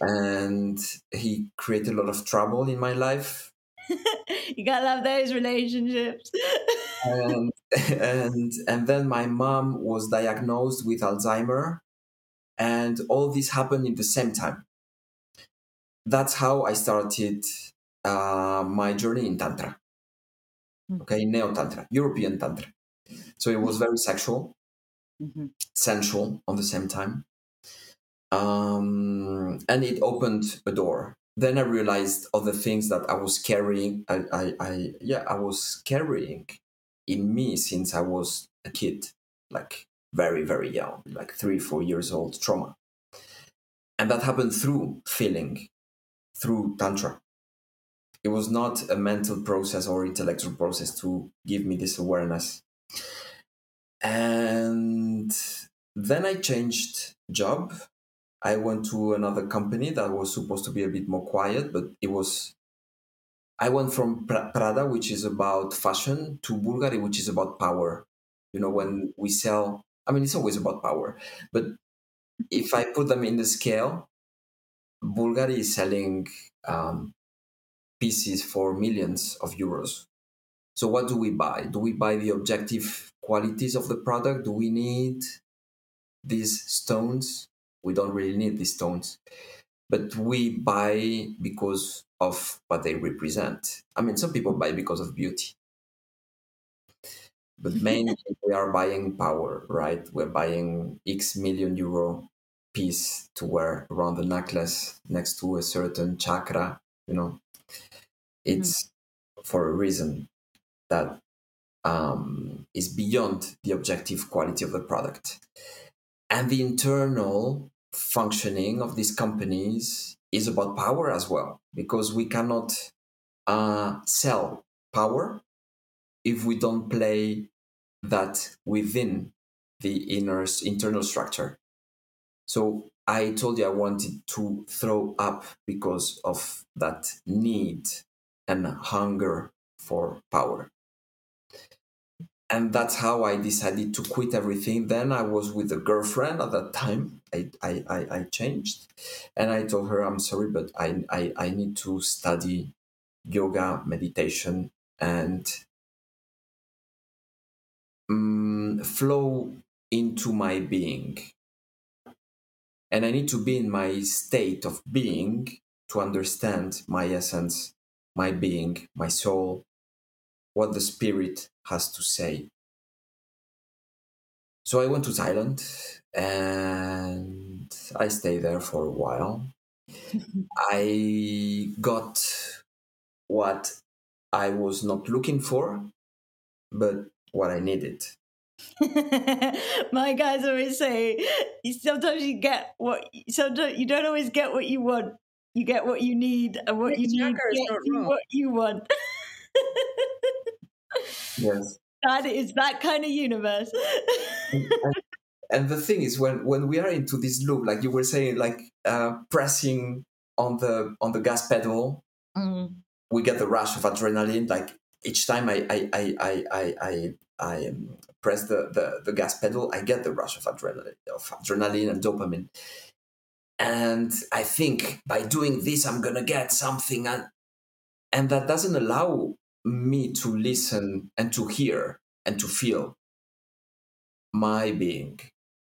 and he created a lot of trouble in my life. *laughs* You gotta love those relationships. *laughs* And and and then my mom was diagnosed with alzheimer and all this happened in the same time that's how I started uh, my journey in Tantra. Hmm. Okay, Neo Tantra, European Tantra. So it was very sexual, mm-hmm. sensual on the same time. Um, and it opened a door. Then I realized other things that I was carrying. I, I, I, yeah, I was carrying in me since I was a kid, like very, very young, like three, four years old trauma. And that happened through feeling through Tantra. It was not a mental process or intellectual process to give me this awareness. And then I changed job. I went to another company that was supposed to be a bit more quiet, but it was. I went from Prada, which is about fashion, to Bulgari, which is about power. You know, when we sell, I mean, it's always about power. But if I put them in the scale, Bulgari is selling um, pieces for millions of euros. So, what do we buy? Do we buy the objective qualities of the product? Do we need these stones? We don't really need these stones, but we buy because of what they represent. I mean, some people buy because of beauty, but *laughs* mainly we are buying power, right? We're buying X million euro piece to wear around the necklace next to a certain chakra you know? It's mm-hmm. for a reason that um, is beyond the objective quality of the product. And the internal functioning of these companies is about power as well because we cannot uh, sell power if we don't play that within the inner internal structure so I told you I wanted to throw up because of that need and hunger for power. And that's how I decided to quit everything. Then I was with a girlfriend at that time. I, I, I, I changed and I told her, I'm sorry, but I, I, I need to study yoga, meditation, and um, flow into my being and I need to be in my state of being to understand my essence, my being, my soul, what the spirit has to say. So I went to Thailand and I stayed there for a while. *laughs* I got what I was not looking for, but what I needed. *laughs* My guys always say sometimes you get what sometimes you don't always get what you want. You get what you need, and what you need gets you what you want. yes, *laughs* that is that kind of universe. and, and, the thing is, when when we are into this loop, like you were saying, like uh, pressing on the on the gas pedal, mm. we get the rush of adrenaline. Like each time I I I I I, I, I um, press the, the, the gas pedal, I get the rush of adrenaline, of adrenaline and dopamine. And I think by doing this, I'm gonna get something, and and that doesn't allow me to listen and to hear and to feel my being,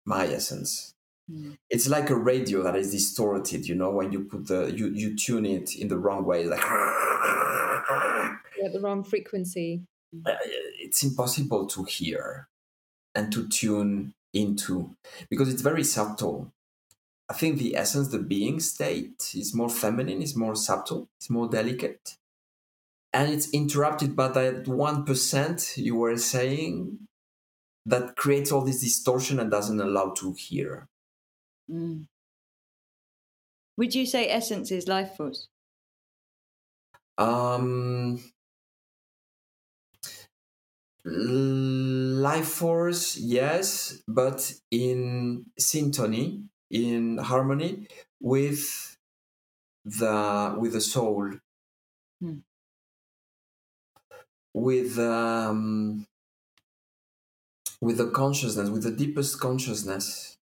my essence. Mm. It's like a radio that is distorted, you know, when you put the you you tune it in the wrong way, like *laughs* yeah, the wrong frequency. Uh, it's impossible to hear and to tune into because it's very subtle. I think the essence, the being state, is more feminine, is more subtle, it's more delicate. And it's interrupted by that 1% you were saying that creates all this distortion and doesn't allow to hear. Mm. Would you say essence is life force? Um, life force yes but in syntony in harmony with the with the soul hmm. with um with the consciousness with the deepest consciousness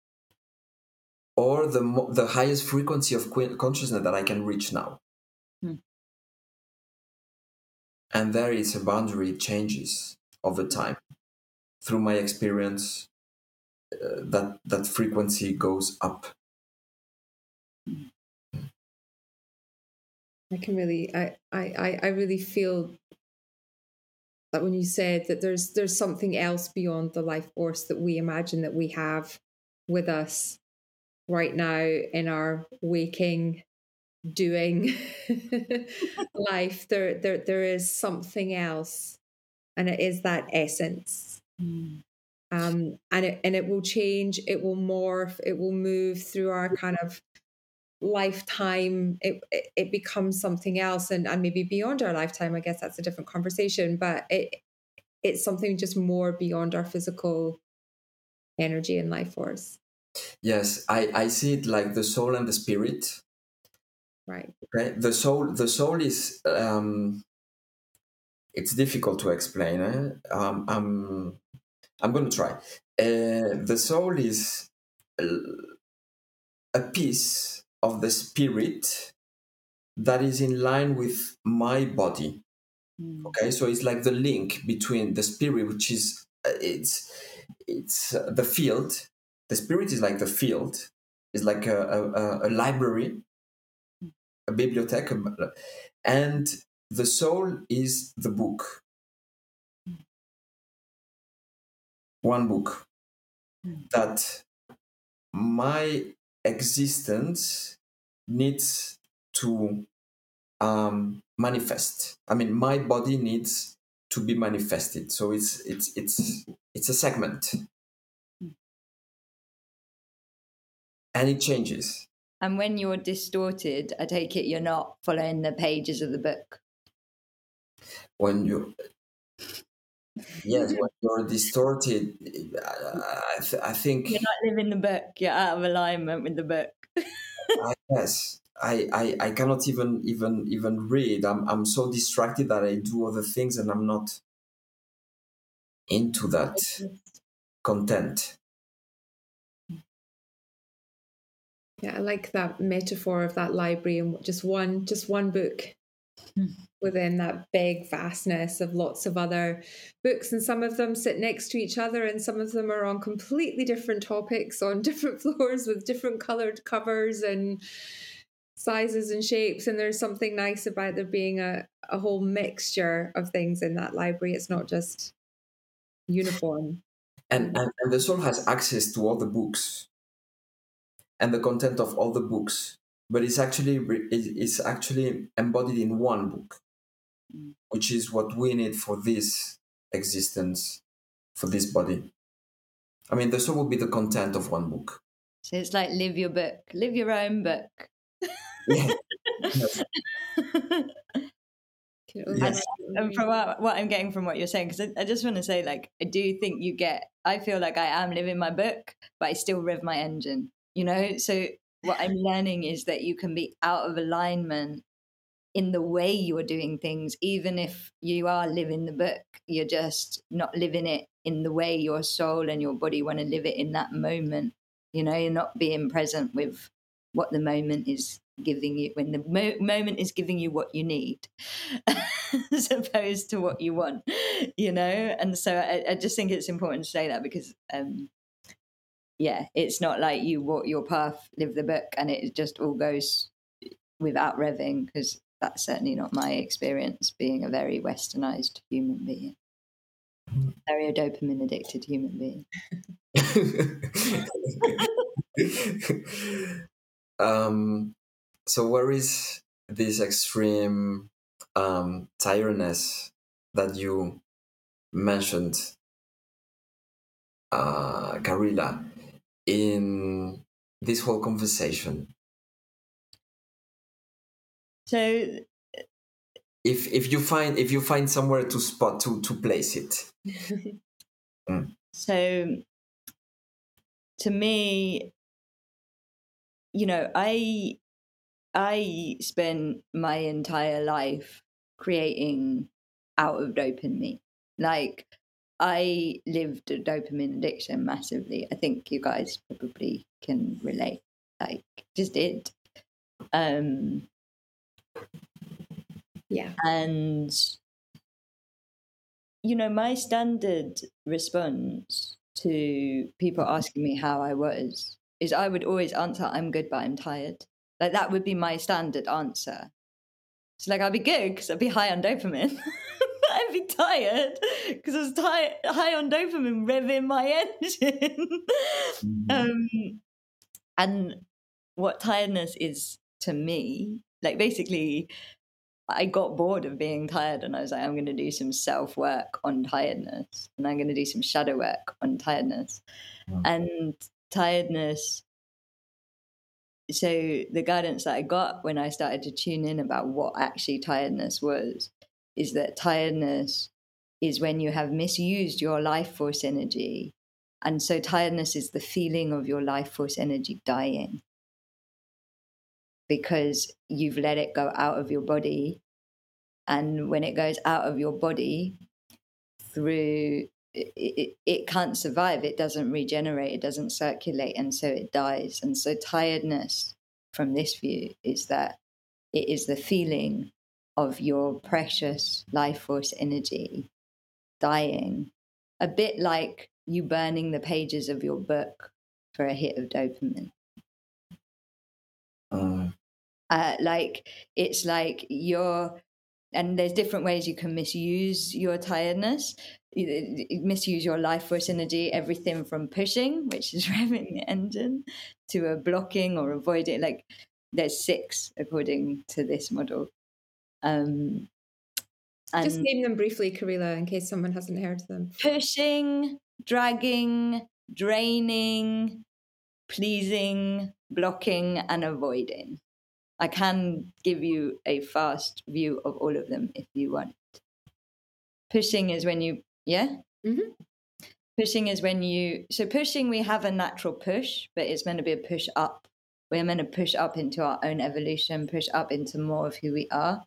or the the highest frequency of consciousness that i can reach now hmm. and there is a boundary it changes over time. Through my experience, uh, that that frequency goes up. I can really, I, I, I really feel that when you said that there's there's something else beyond the life force that we imagine that we have with us right now in our waking doing *laughs* life there there there is something else and it is that essence. Mm. Um, and it and it will change, it will morph, it will move through our kind of lifetime. It it, it becomes something else, and and maybe beyond our lifetime. I guess that's a different conversation, but it it's something just more beyond our physical energy and life force. Yes, I I see it like the soul and the spirit. Right. Okay. The soul the soul is um it's difficult to explain. Eh? Um, I'm I'm going to try. Uh, the soul is a piece of the spirit that is in line with my body. Mm. Okay, so it's like the link between the spirit, which is uh, it's it's uh, the field. The spirit is like the field. It's like a, a, a library, a bibliothèque, and the soul is the book. One book that my existence needs to um, manifest. I mean, my body needs to be manifested. So it's it's it's it's a segment, and it changes. And when you're distorted, I take it you're not following the pages of the book when you yes when you're distorted I, th- I think you're not living the book. You're out of alignment with the book. I, *laughs* yes I, I i cannot even even even read. I'm i'm so distracted that i do other things and i'm not into that content. Yeah i like that metaphor of that library and just one just one book. Hmm within that big vastness of lots of other books and some of them sit next to each other and some of them are on completely different topics on *laughs* different floors with different colored covers and sizes and shapes and there's something nice about there being a, a whole mixture of things in that library it's not just uniform and, and, and the soul has access to all the books and the content of all the books but it's actually it's actually embodied in one book. Which is what we need for this existence for this body i mean the soul will be the content of one book so it's like live your book live your own book yeah. *laughs* yes. And from what, what, I'm getting from what you're saying, because I, I, just want to say, like, I do think you get, I feel like I am living my book, but I still rev my engine, you know? So what I'm learning is that you can be out of alignment in the way you're doing things, even if you are living the book, you're just not living it in the way your soul and your body want to live it in that moment. You know, you're not being present with what the moment is giving you when the mo- moment is giving you what you need *laughs* as opposed to what you want you know and so I, I, just think it's important to say that because um yeah it's not like you walk your path live the book and it just all goes without revving because that's certainly not my experience being a very westernized human being very dopamine addicted human being *laughs* um so where is this extreme um, tiredness that you mentioned, uh, Karila, in this whole conversation? So, if if you find if you find somewhere to spot to to place it. *laughs* mm. So, to me, you know, I I spent my entire life creating out of dopamine. Like I lived a dopamine addiction massively. I think you guys probably can relate. Like just did. Um yeah. And you know, my standard response to people asking me how I was is I would always answer, I'm good, but I'm tired. Like that would be my standard answer. So like I'd be good because I'd be high on dopamine. *laughs* I'd be tired because I was tired, high on dopamine, revving my *laughs* engine. Mm-hmm. um, and what tiredness is to me, like basically, I got bored of being tired and I was like, I'm going to do some self work on tiredness and I'm going to do some shadow work on tiredness. Mm-hmm. And tiredness so the guidance that I got when I started to tune in about what actually tiredness was is that tiredness is when you have misused your life force energy. And so tiredness is the feeling of your life force energy dying because you've let it go out of your body. And when it goes out of your body through it, it, it can't survive. It doesn't regenerate. It doesn't circulate. And so it dies. And so tiredness from this view is that it is the feeling of your precious life force energy dying, a bit like you burning the pages of your book for a hit of dopamine. Uh. Uh, like it's like you're and there's different ways you can misuse your tiredness. Misuse your life force energy everything from pushing which is *laughs* revving the engine to a blocking or avoiding like there's six according to this model. Um just name them briefly karila in case someone hasn't heard them. Pushing dragging draining pleasing blocking and avoiding I can give you a fast view of all of them if you want. Pushing is when you, yeah? Mm-hmm. Pushing is when you, so pushing, we have a natural push, but it's meant to be a push up. We're meant to push up into our own evolution, push up into more of who we are.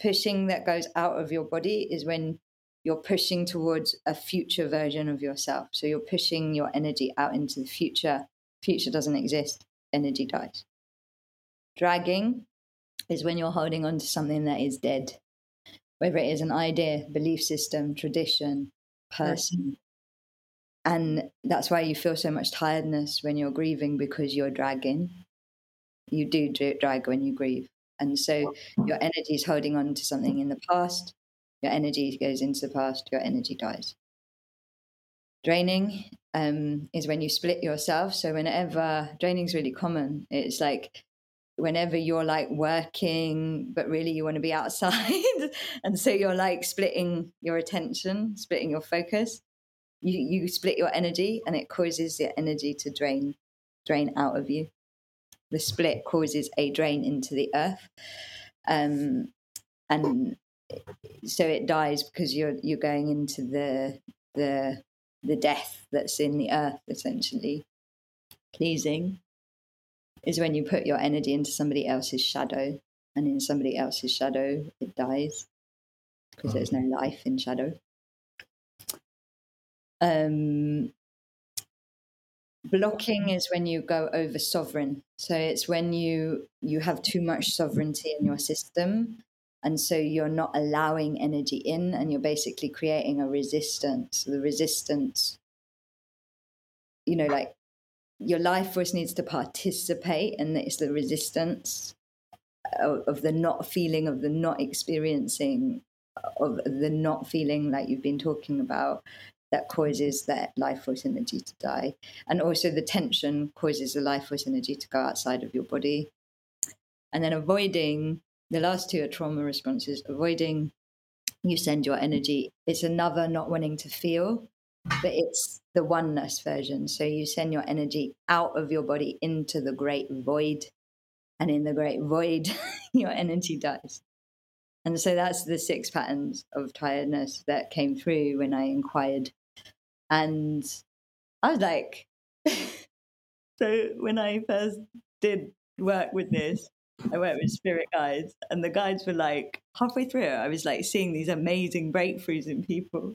Pushing that goes out of your body is when you're pushing towards a future version of yourself. So you're pushing your energy out into the future. Future doesn't exist, energy dies. Dragging is when you're holding on to something that is dead. whether it is an idea, belief system, tradition, person. And that's why you feel so much tiredness when you're grieving because you're dragging. You do drag when you grieve. And so your energy is holding on to something in the past. Your energy goes into the past, your energy dies. Draining um, is when you split yourself. So, whenever draining is really common, it's like whenever you're like working, but really you want to be outside. *laughs* and so you're like splitting your attention, splitting your focus. You, you split your energy and it causes your energy to drain, drain out of you. The split causes a drain into the earth. Um, and so it dies because you're you're going into the the the death that's in the earth essentially pleasing is when you put your energy into somebody else's shadow, and in somebody else's shadow, it dies because there's no life in shadow. Um, blocking is when you go over sovereign. So it's when you you have too much sovereignty in your system, and so you're not allowing energy in, and you're basically creating a resistance. The resistance, you know, like your life force needs to participate, and it's the resistance of, of the not feeling, of the not experiencing, of the not feeling like you've been talking about that causes that life force energy to die. And also the tension causes the life force energy to go outside of your body. And then avoiding the last two are trauma responses, avoiding you send your energy. It's another not wanting to feel but it's the oneness version. So you send your energy out of your body into the great void, and in the great void, *laughs* your energy dies. And so that's the six patterns of tiredness that came through when I inquired. And I was like, *laughs* so when I first did work with this, I went with spirit guides, and the guides were like, halfway through, I was like seeing these amazing breakthroughs in people.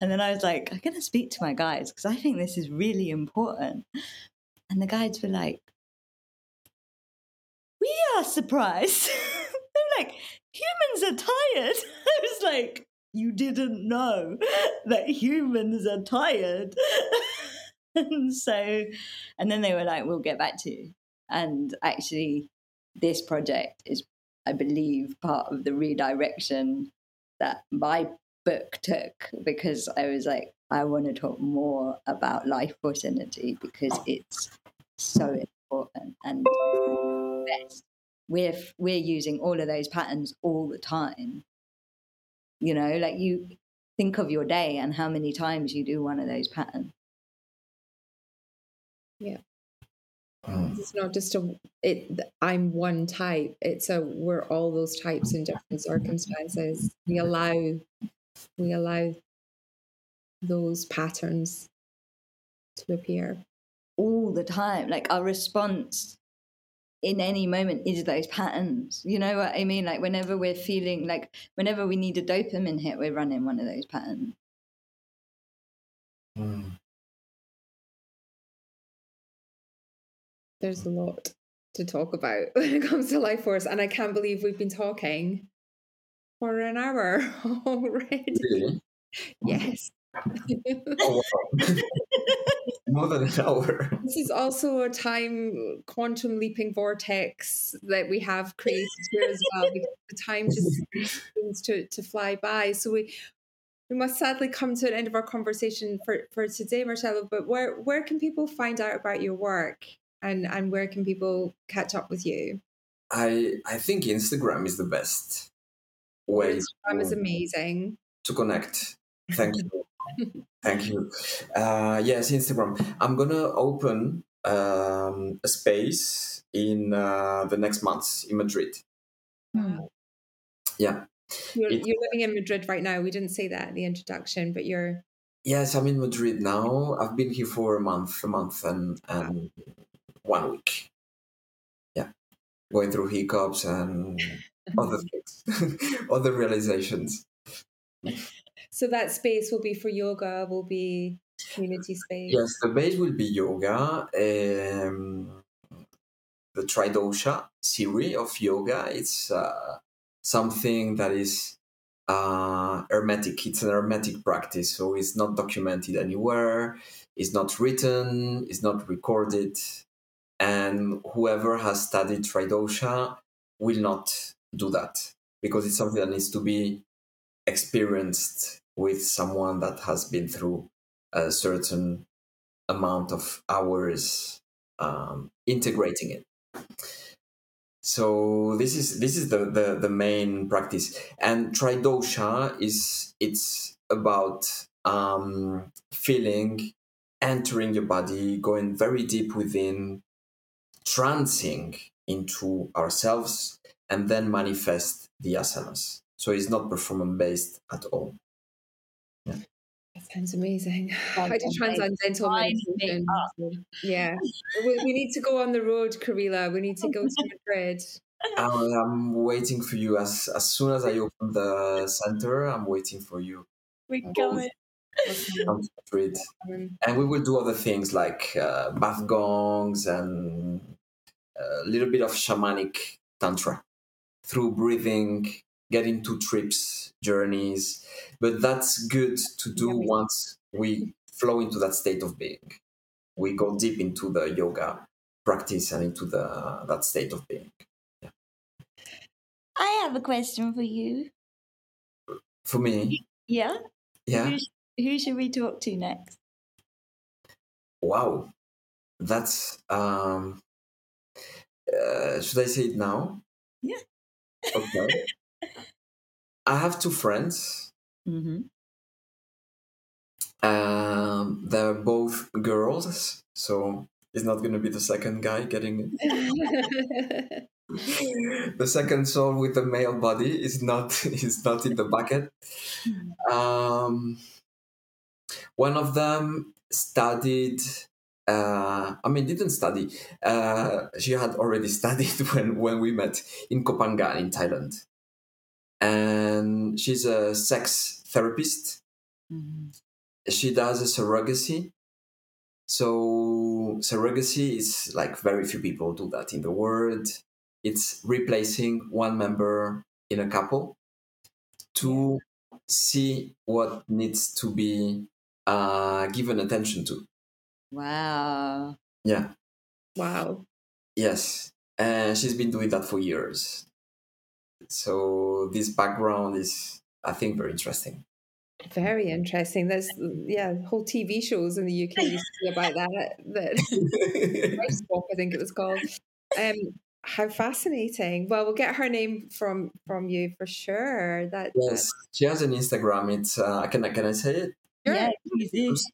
And then I was like, I'm to speak to my guides because I think this is really important. And the guides were like, We are surprised. *laughs* They're like, Humans are tired. *laughs* I was like, You didn't know that humans are tired. *laughs* and so, and then they were like, We'll get back to you. And actually, this project is, I believe, part of the redirection that my book took because I was like, I want to talk more about life force energy because it's so important and. We're we're using all of those patterns all the time. You know, like you think of your day and how many times you do one of those patterns. Yeah. Mm. It's not just a it. I'm one type. It's a we're all those types in different circumstances. We allow we allow those patterns to appear all the time like our response in any moment is those patterns you know what i mean like whenever we're feeling like whenever we need a dopamine hit we're running one of those patterns mm. There's a lot to talk about *laughs* when it comes to life force and i can't believe we've been talking for an hour *laughs* already. Really? Yes. *laughs* oh, More than an hour. This is also a time quantum leaping vortex that we have created here as well. the time just seems to, to fly by. So we we must sadly come to an end of our conversation for, for today, Marcelo. But where where can people find out about your work and, and where can people catch up with you? I I think Instagram is the best way Instagram is amazing to connect. Thank you. *laughs* Thank you. Uh, yes, Instagram. I'm gonna open um, a space in uh, the next months in Madrid. Hmm. Yeah. You're, you're, living in Madrid right now. We didn't say that in the introduction, but you're. Yes, I'm in Madrid now. I've been here for a month, a month and and one week. Yeah, going through hiccups and other *laughs* things, *laughs* other realizations. So that space will be for yoga, will be community space. Yes, the base will be yoga. Um, the Tridosha series of yoga. It's uh, something that is uh, hermetic. It's an hermetic practice, so it's not documented anywhere. It's not written. It's not recorded, and whoever has studied tridosha will not do that because it's something that needs to be experienced with someone that has been through a certain amount of hours um, integrating it. So this is this is the, the the main practice. And tridosha is it's about um feeling entering your body going very deep within trancing into ourselves and then manifest the asanas so it's not performance based at all yeah. That sounds amazing. Sounds I do transcendental meditation. Yeah, we, we, need to go on the road, Karila. We need to go to Madrid. I'm waiting for you. As as soon as I open the center, I'm waiting for you. We coming. Madrid, *laughs* and we will do other things like uh, bath gongs and a little bit of shamanic tantra through breathing, getting two trips journeys but that's good to do once we flow into that state of being. We go deep into the yoga practice and into the that state of being. Yeah. i have a question for you. For me? Yeah? Yeah. Who, who should we talk to next? Wow. That's um uh, should i say it now yeah okay I have two friends. Mm-hmm. Um, they're both girls, so it's not going to be the second guy getting it. *laughs* the second soul with the male body is not *laughs* is not in the bucket. Um, one of them studied. Uh, I mean, didn't study. Uh, she had already *laughs* studied when when we met in Koh Phangan in Thailand and she's a sex therapist. Mm-hmm. She does a surrogacy. So surrogacy is like very few people do that in the world. It's replacing one member in a couple to see what needs to be uh, given attention to. Wow. Yeah. Wow. Yes. And she's been doing that for years. So this background is, I think, very interesting. Very interesting. There's yeah, whole TV shows in the UK used to about that. That *laughs* Swap, I think it was called. Um, how fascinating. Well, we'll get her name from from you for sure. That yes, she has an Instagram. It's uh, can I can I say it? Sure. Yeah,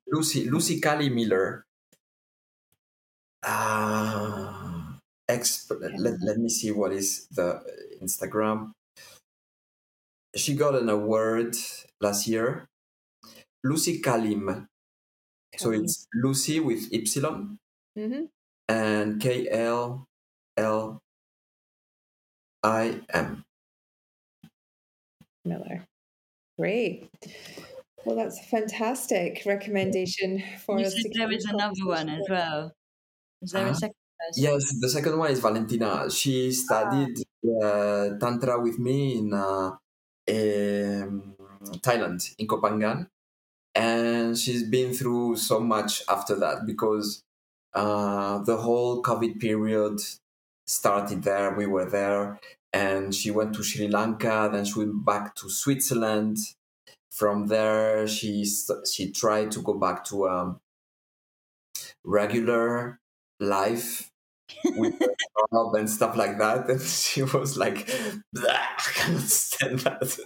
Lucy Lucy Kali Miller. Uh, exp- let, let me see what is the Instagram. She got an award last year. Lucy Kalim. So it's Lucy with Y mm-hmm. and K L L I M. Miller. Great. Well, that's a fantastic recommendation for you us. Said there is another one as well. Is there uh-huh. a second Yes, the second one is Valentina. She studied uh, Tantra with me in uh, um, Thailand, in Koh Phangan. And she's been through so much after that because uh, the whole COVID period started there. We were there. And she went to Sri Lanka, then she went back to Switzerland. From there, she she tried to go back to um, regular life with *laughs* job and stuff like that. And *laughs* she was like, I cannot stand that.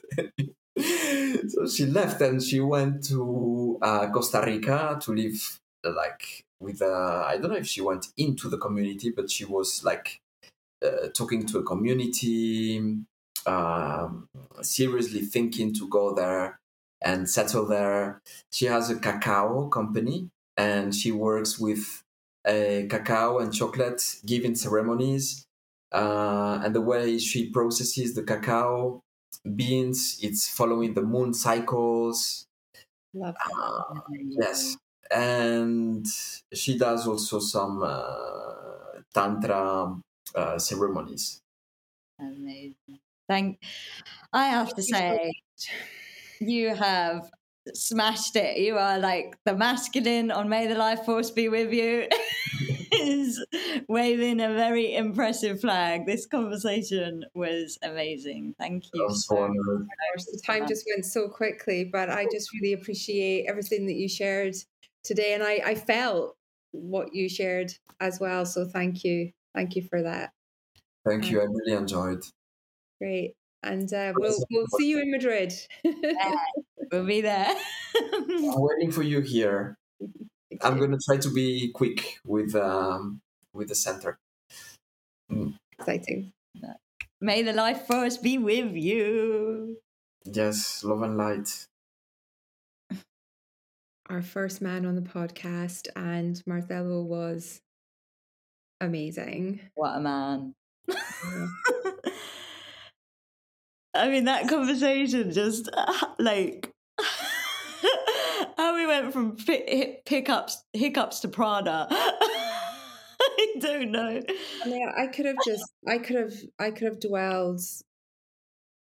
*laughs* so she left and she went to uh, Costa Rica to live like with uh, I don't know if she went into the community, but she was like uh, talking to a community, um, seriously thinking to go there and settle there. She has a cacao company and she works with uh, cacao and chocolate giving ceremonies. Uh, and the way she processes the cacao beans, it's following the moon cycles. Love uh, yes. And she does also some uh, tantra uh, ceremonies. Amazing. Thank. I have to say, you have smashed it. You are like the masculine on May the Life Force be with you. *laughs* is waving a very impressive flag. This conversation was amazing. Thank you. So the time just went so quickly, but I just really appreciate everything that you shared today. And I, I felt what you shared as well. So thank you. Thank you for that. Thank you. I really enjoyed. Great. And uh, we'll, we'll see you in Madrid. yeah, we'll be there. I'm waiting for you here. I'm going to try to be quick with um, with the center. Mm. Exciting. May the life force be with you. Yes, love and light. Our first man on the podcast, and Marcelo was amazing. What a man. *laughs* I mean, that conversation just *laughs* like *laughs* how we went from hiccups hiccups to Prada. *laughs* I don't know. I mean, I could have just, I could have, I could have dwelled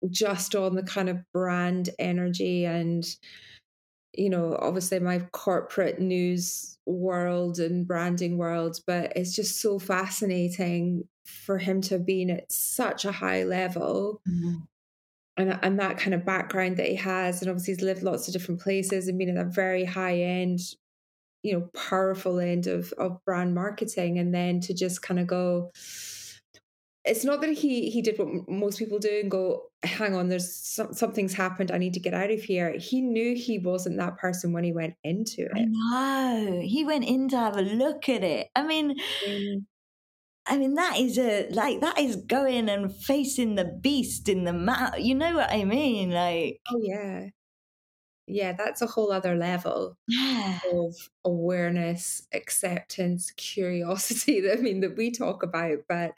just on the kind of brand energy and, you know, obviously my corporate news world and branding world, but it's just so fascinating for him to have been at such a high level. Mm-hmm and and that kind of background that he has, and obviously he's lived lots of different places and been at that very high end, you know, powerful end of of brand marketing, and then to just kind of go. It's not that he he did what most people do and go, hang on, there's some, something's happened. I need to get out of here. He knew he wasn't that person when he went into it. no he went in to have a look at it. I mean, mm. I mean, that is a like that is going and facing the beast in the mouth. You know what I mean? Like, oh yeah, yeah. That's a whole other level yeah. of awareness, acceptance, curiosity. *laughs* That I mean, that we talk about, but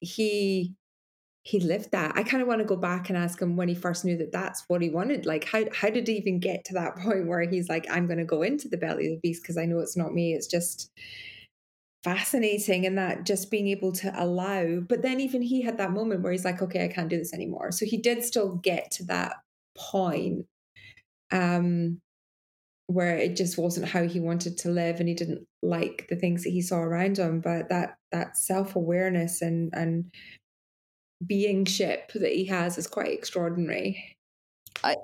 he he lived that. I kind of want to go back and ask him when he first knew that that's what he wanted. Like, how how did he even get to that *laughs* point where he's like, I'm going to go into the belly of the beast because I know it's not me. It's just fascinating and that just being able to allow but then even he had that moment where he's like okay i can't do this anymore. So he did still get to that point um where it just wasn't how he wanted to live and he didn't like the things that he saw around him but that that self-awareness and and being ship that he has is quite extraordinary. I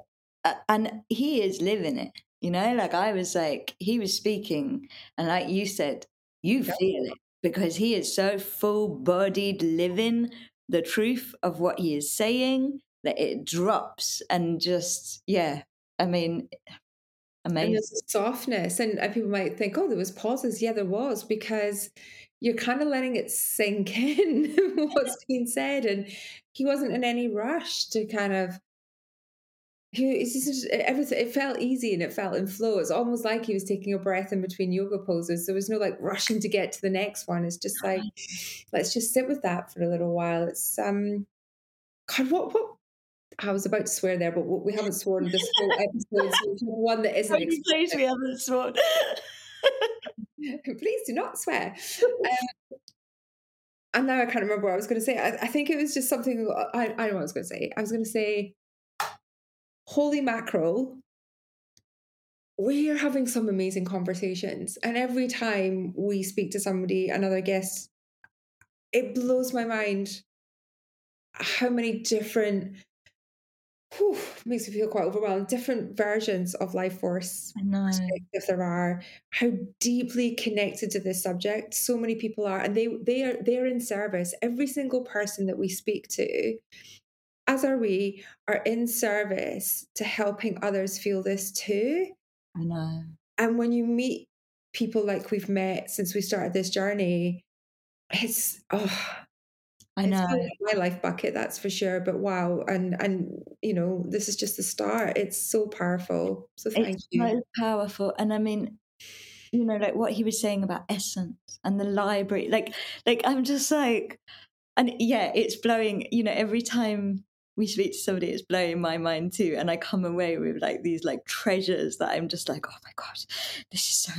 uh, and he is living it you know like i was like he was speaking and like you said you feel it because he is so full bodied living the truth of what he is saying that it drops and just, yeah, I mean, amazing. And there's a softness. And, and people might think, oh, there was pauses. Yeah, there was because you're kind of letting it sink in *laughs* what's being said. And he wasn't in any rush to kind of it's just everything it felt easy and it felt in flow it's almost like he was taking a breath in between yoga poses there was no like rushing to get to the next one it's just like let's just sit with that for a little while it's um god what what I was about to swear there, but we haven't sworn this whole episode. So one that *laughs* isn't. Please, we haven't sworn. *laughs* Please do not swear. *laughs* Um, and now I can't remember what I was going to say. I, I think it was just something. I, I know what I was going to say. I was going to say holy mackerel, we are having some amazing conversations. And every time we speak to somebody, another guest, it blows my mind how many different whew, makes me feel quite overwhelmed. Different versions of life force, if there are, how deeply connected to this subject so many people are, and they they are they are in service. Every single person that we speak to as are we, are in service to helping others feel this too. I know. And when you meet people like we've met since we started this journey, it's oh I know my life bucket, that's for sure. But wow, and and you know, this is just the start. It's so powerful. So thank it's you. So powerful, and I mean, you know, like what he was saying about essence and the library. Like, like I'm just like, and yeah, it's blowing. You know, every time we speak to somebody, it's blowing my mind too. And I come away with like these like treasures that I'm just like, oh my God, this is so,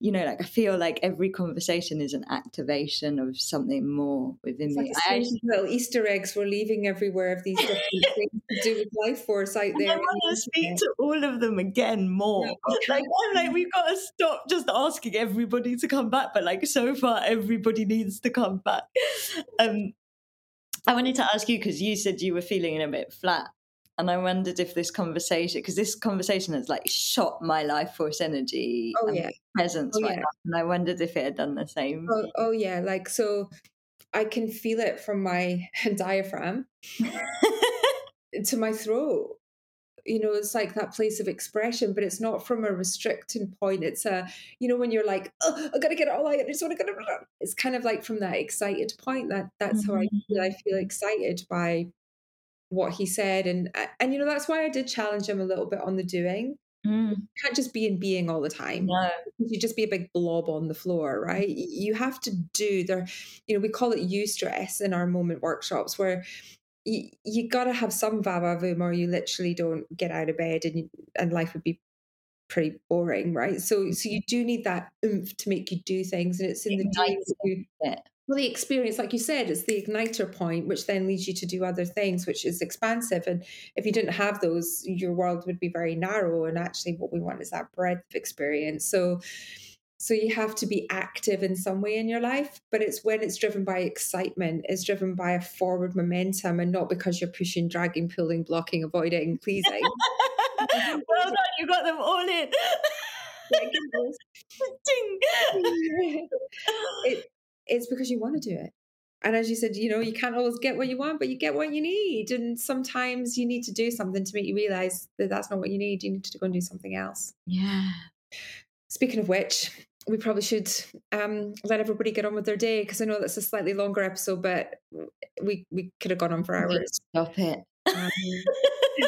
you know, like I feel like every conversation is an activation of something more within me. Actually, little Easter eggs we're leaving everywhere of these different *laughs* things to do with life force out there. I want to speak to all of them again more. Yeah. *laughs* Like, I'm like, we've got to stop just asking everybody to come back, but like so far, everybody needs to come back. *laughs* Um, I wanted to ask you because you said you were feeling a bit flat. And I wondered if this conversation, because this conversation has like shot my life force energy oh, yeah. presence oh, right yeah. And I wondered if it had done the same. Oh, oh yeah. Like, so I can feel it from my *laughs* diaphragm *laughs* to my throat you know it's like that place of expression but it's not from a restricting point it's a you know when you're like oh, i gotta get it all out i just want to get it it's kind of like from that excited point that that's mm-hmm. how i feel i feel excited by what he said and and you know that's why i did challenge him a little bit on the doing mm. you can't just be in being all the time no. you just be a big blob on the floor right you have to do there you know we call it you stress in our moment workshops where you, you got to have some vavavoom or you literally don't get out of bed and you, and life would be pretty boring right? So so you do need that oomph to make you do things and it's in the doing well the experience like you said it's the igniter point which then leads you to do other things which is expansive and if you didn't have those your world would be very narrow and actually what we want is that breadth of experience. So so you have to be active in some way in your life, but it's when it's driven by excitement, it's driven by a forward momentum and not because you're pushing, dragging, pulling, blocking, avoiding, pleasing. *laughs* well done, you got them all in. *laughs* it, it's because you want to do it. And as you said, you know, you can't always get what you want, but you get what you need. And sometimes you need to do something to make you realize that that's not what you need. You need to go and do something else. Yeah. Speaking of which, we probably should um, let everybody get on with their day because I know that's a slightly longer episode, but we we could have gone on for hours. Stop it. Um,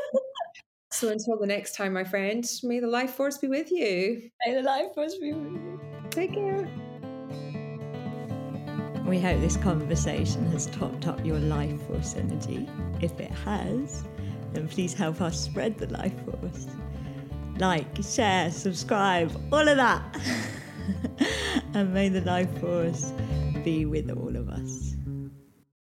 *laughs* so until the next time, my friend, may the life force be with you. May the life force be with you. Take care. We hope this conversation has topped up your life force energy. If it has, then please help us spread the life force. Like, share, subscribe, all of that. *laughs* *laughs* and may the life force be with all of us.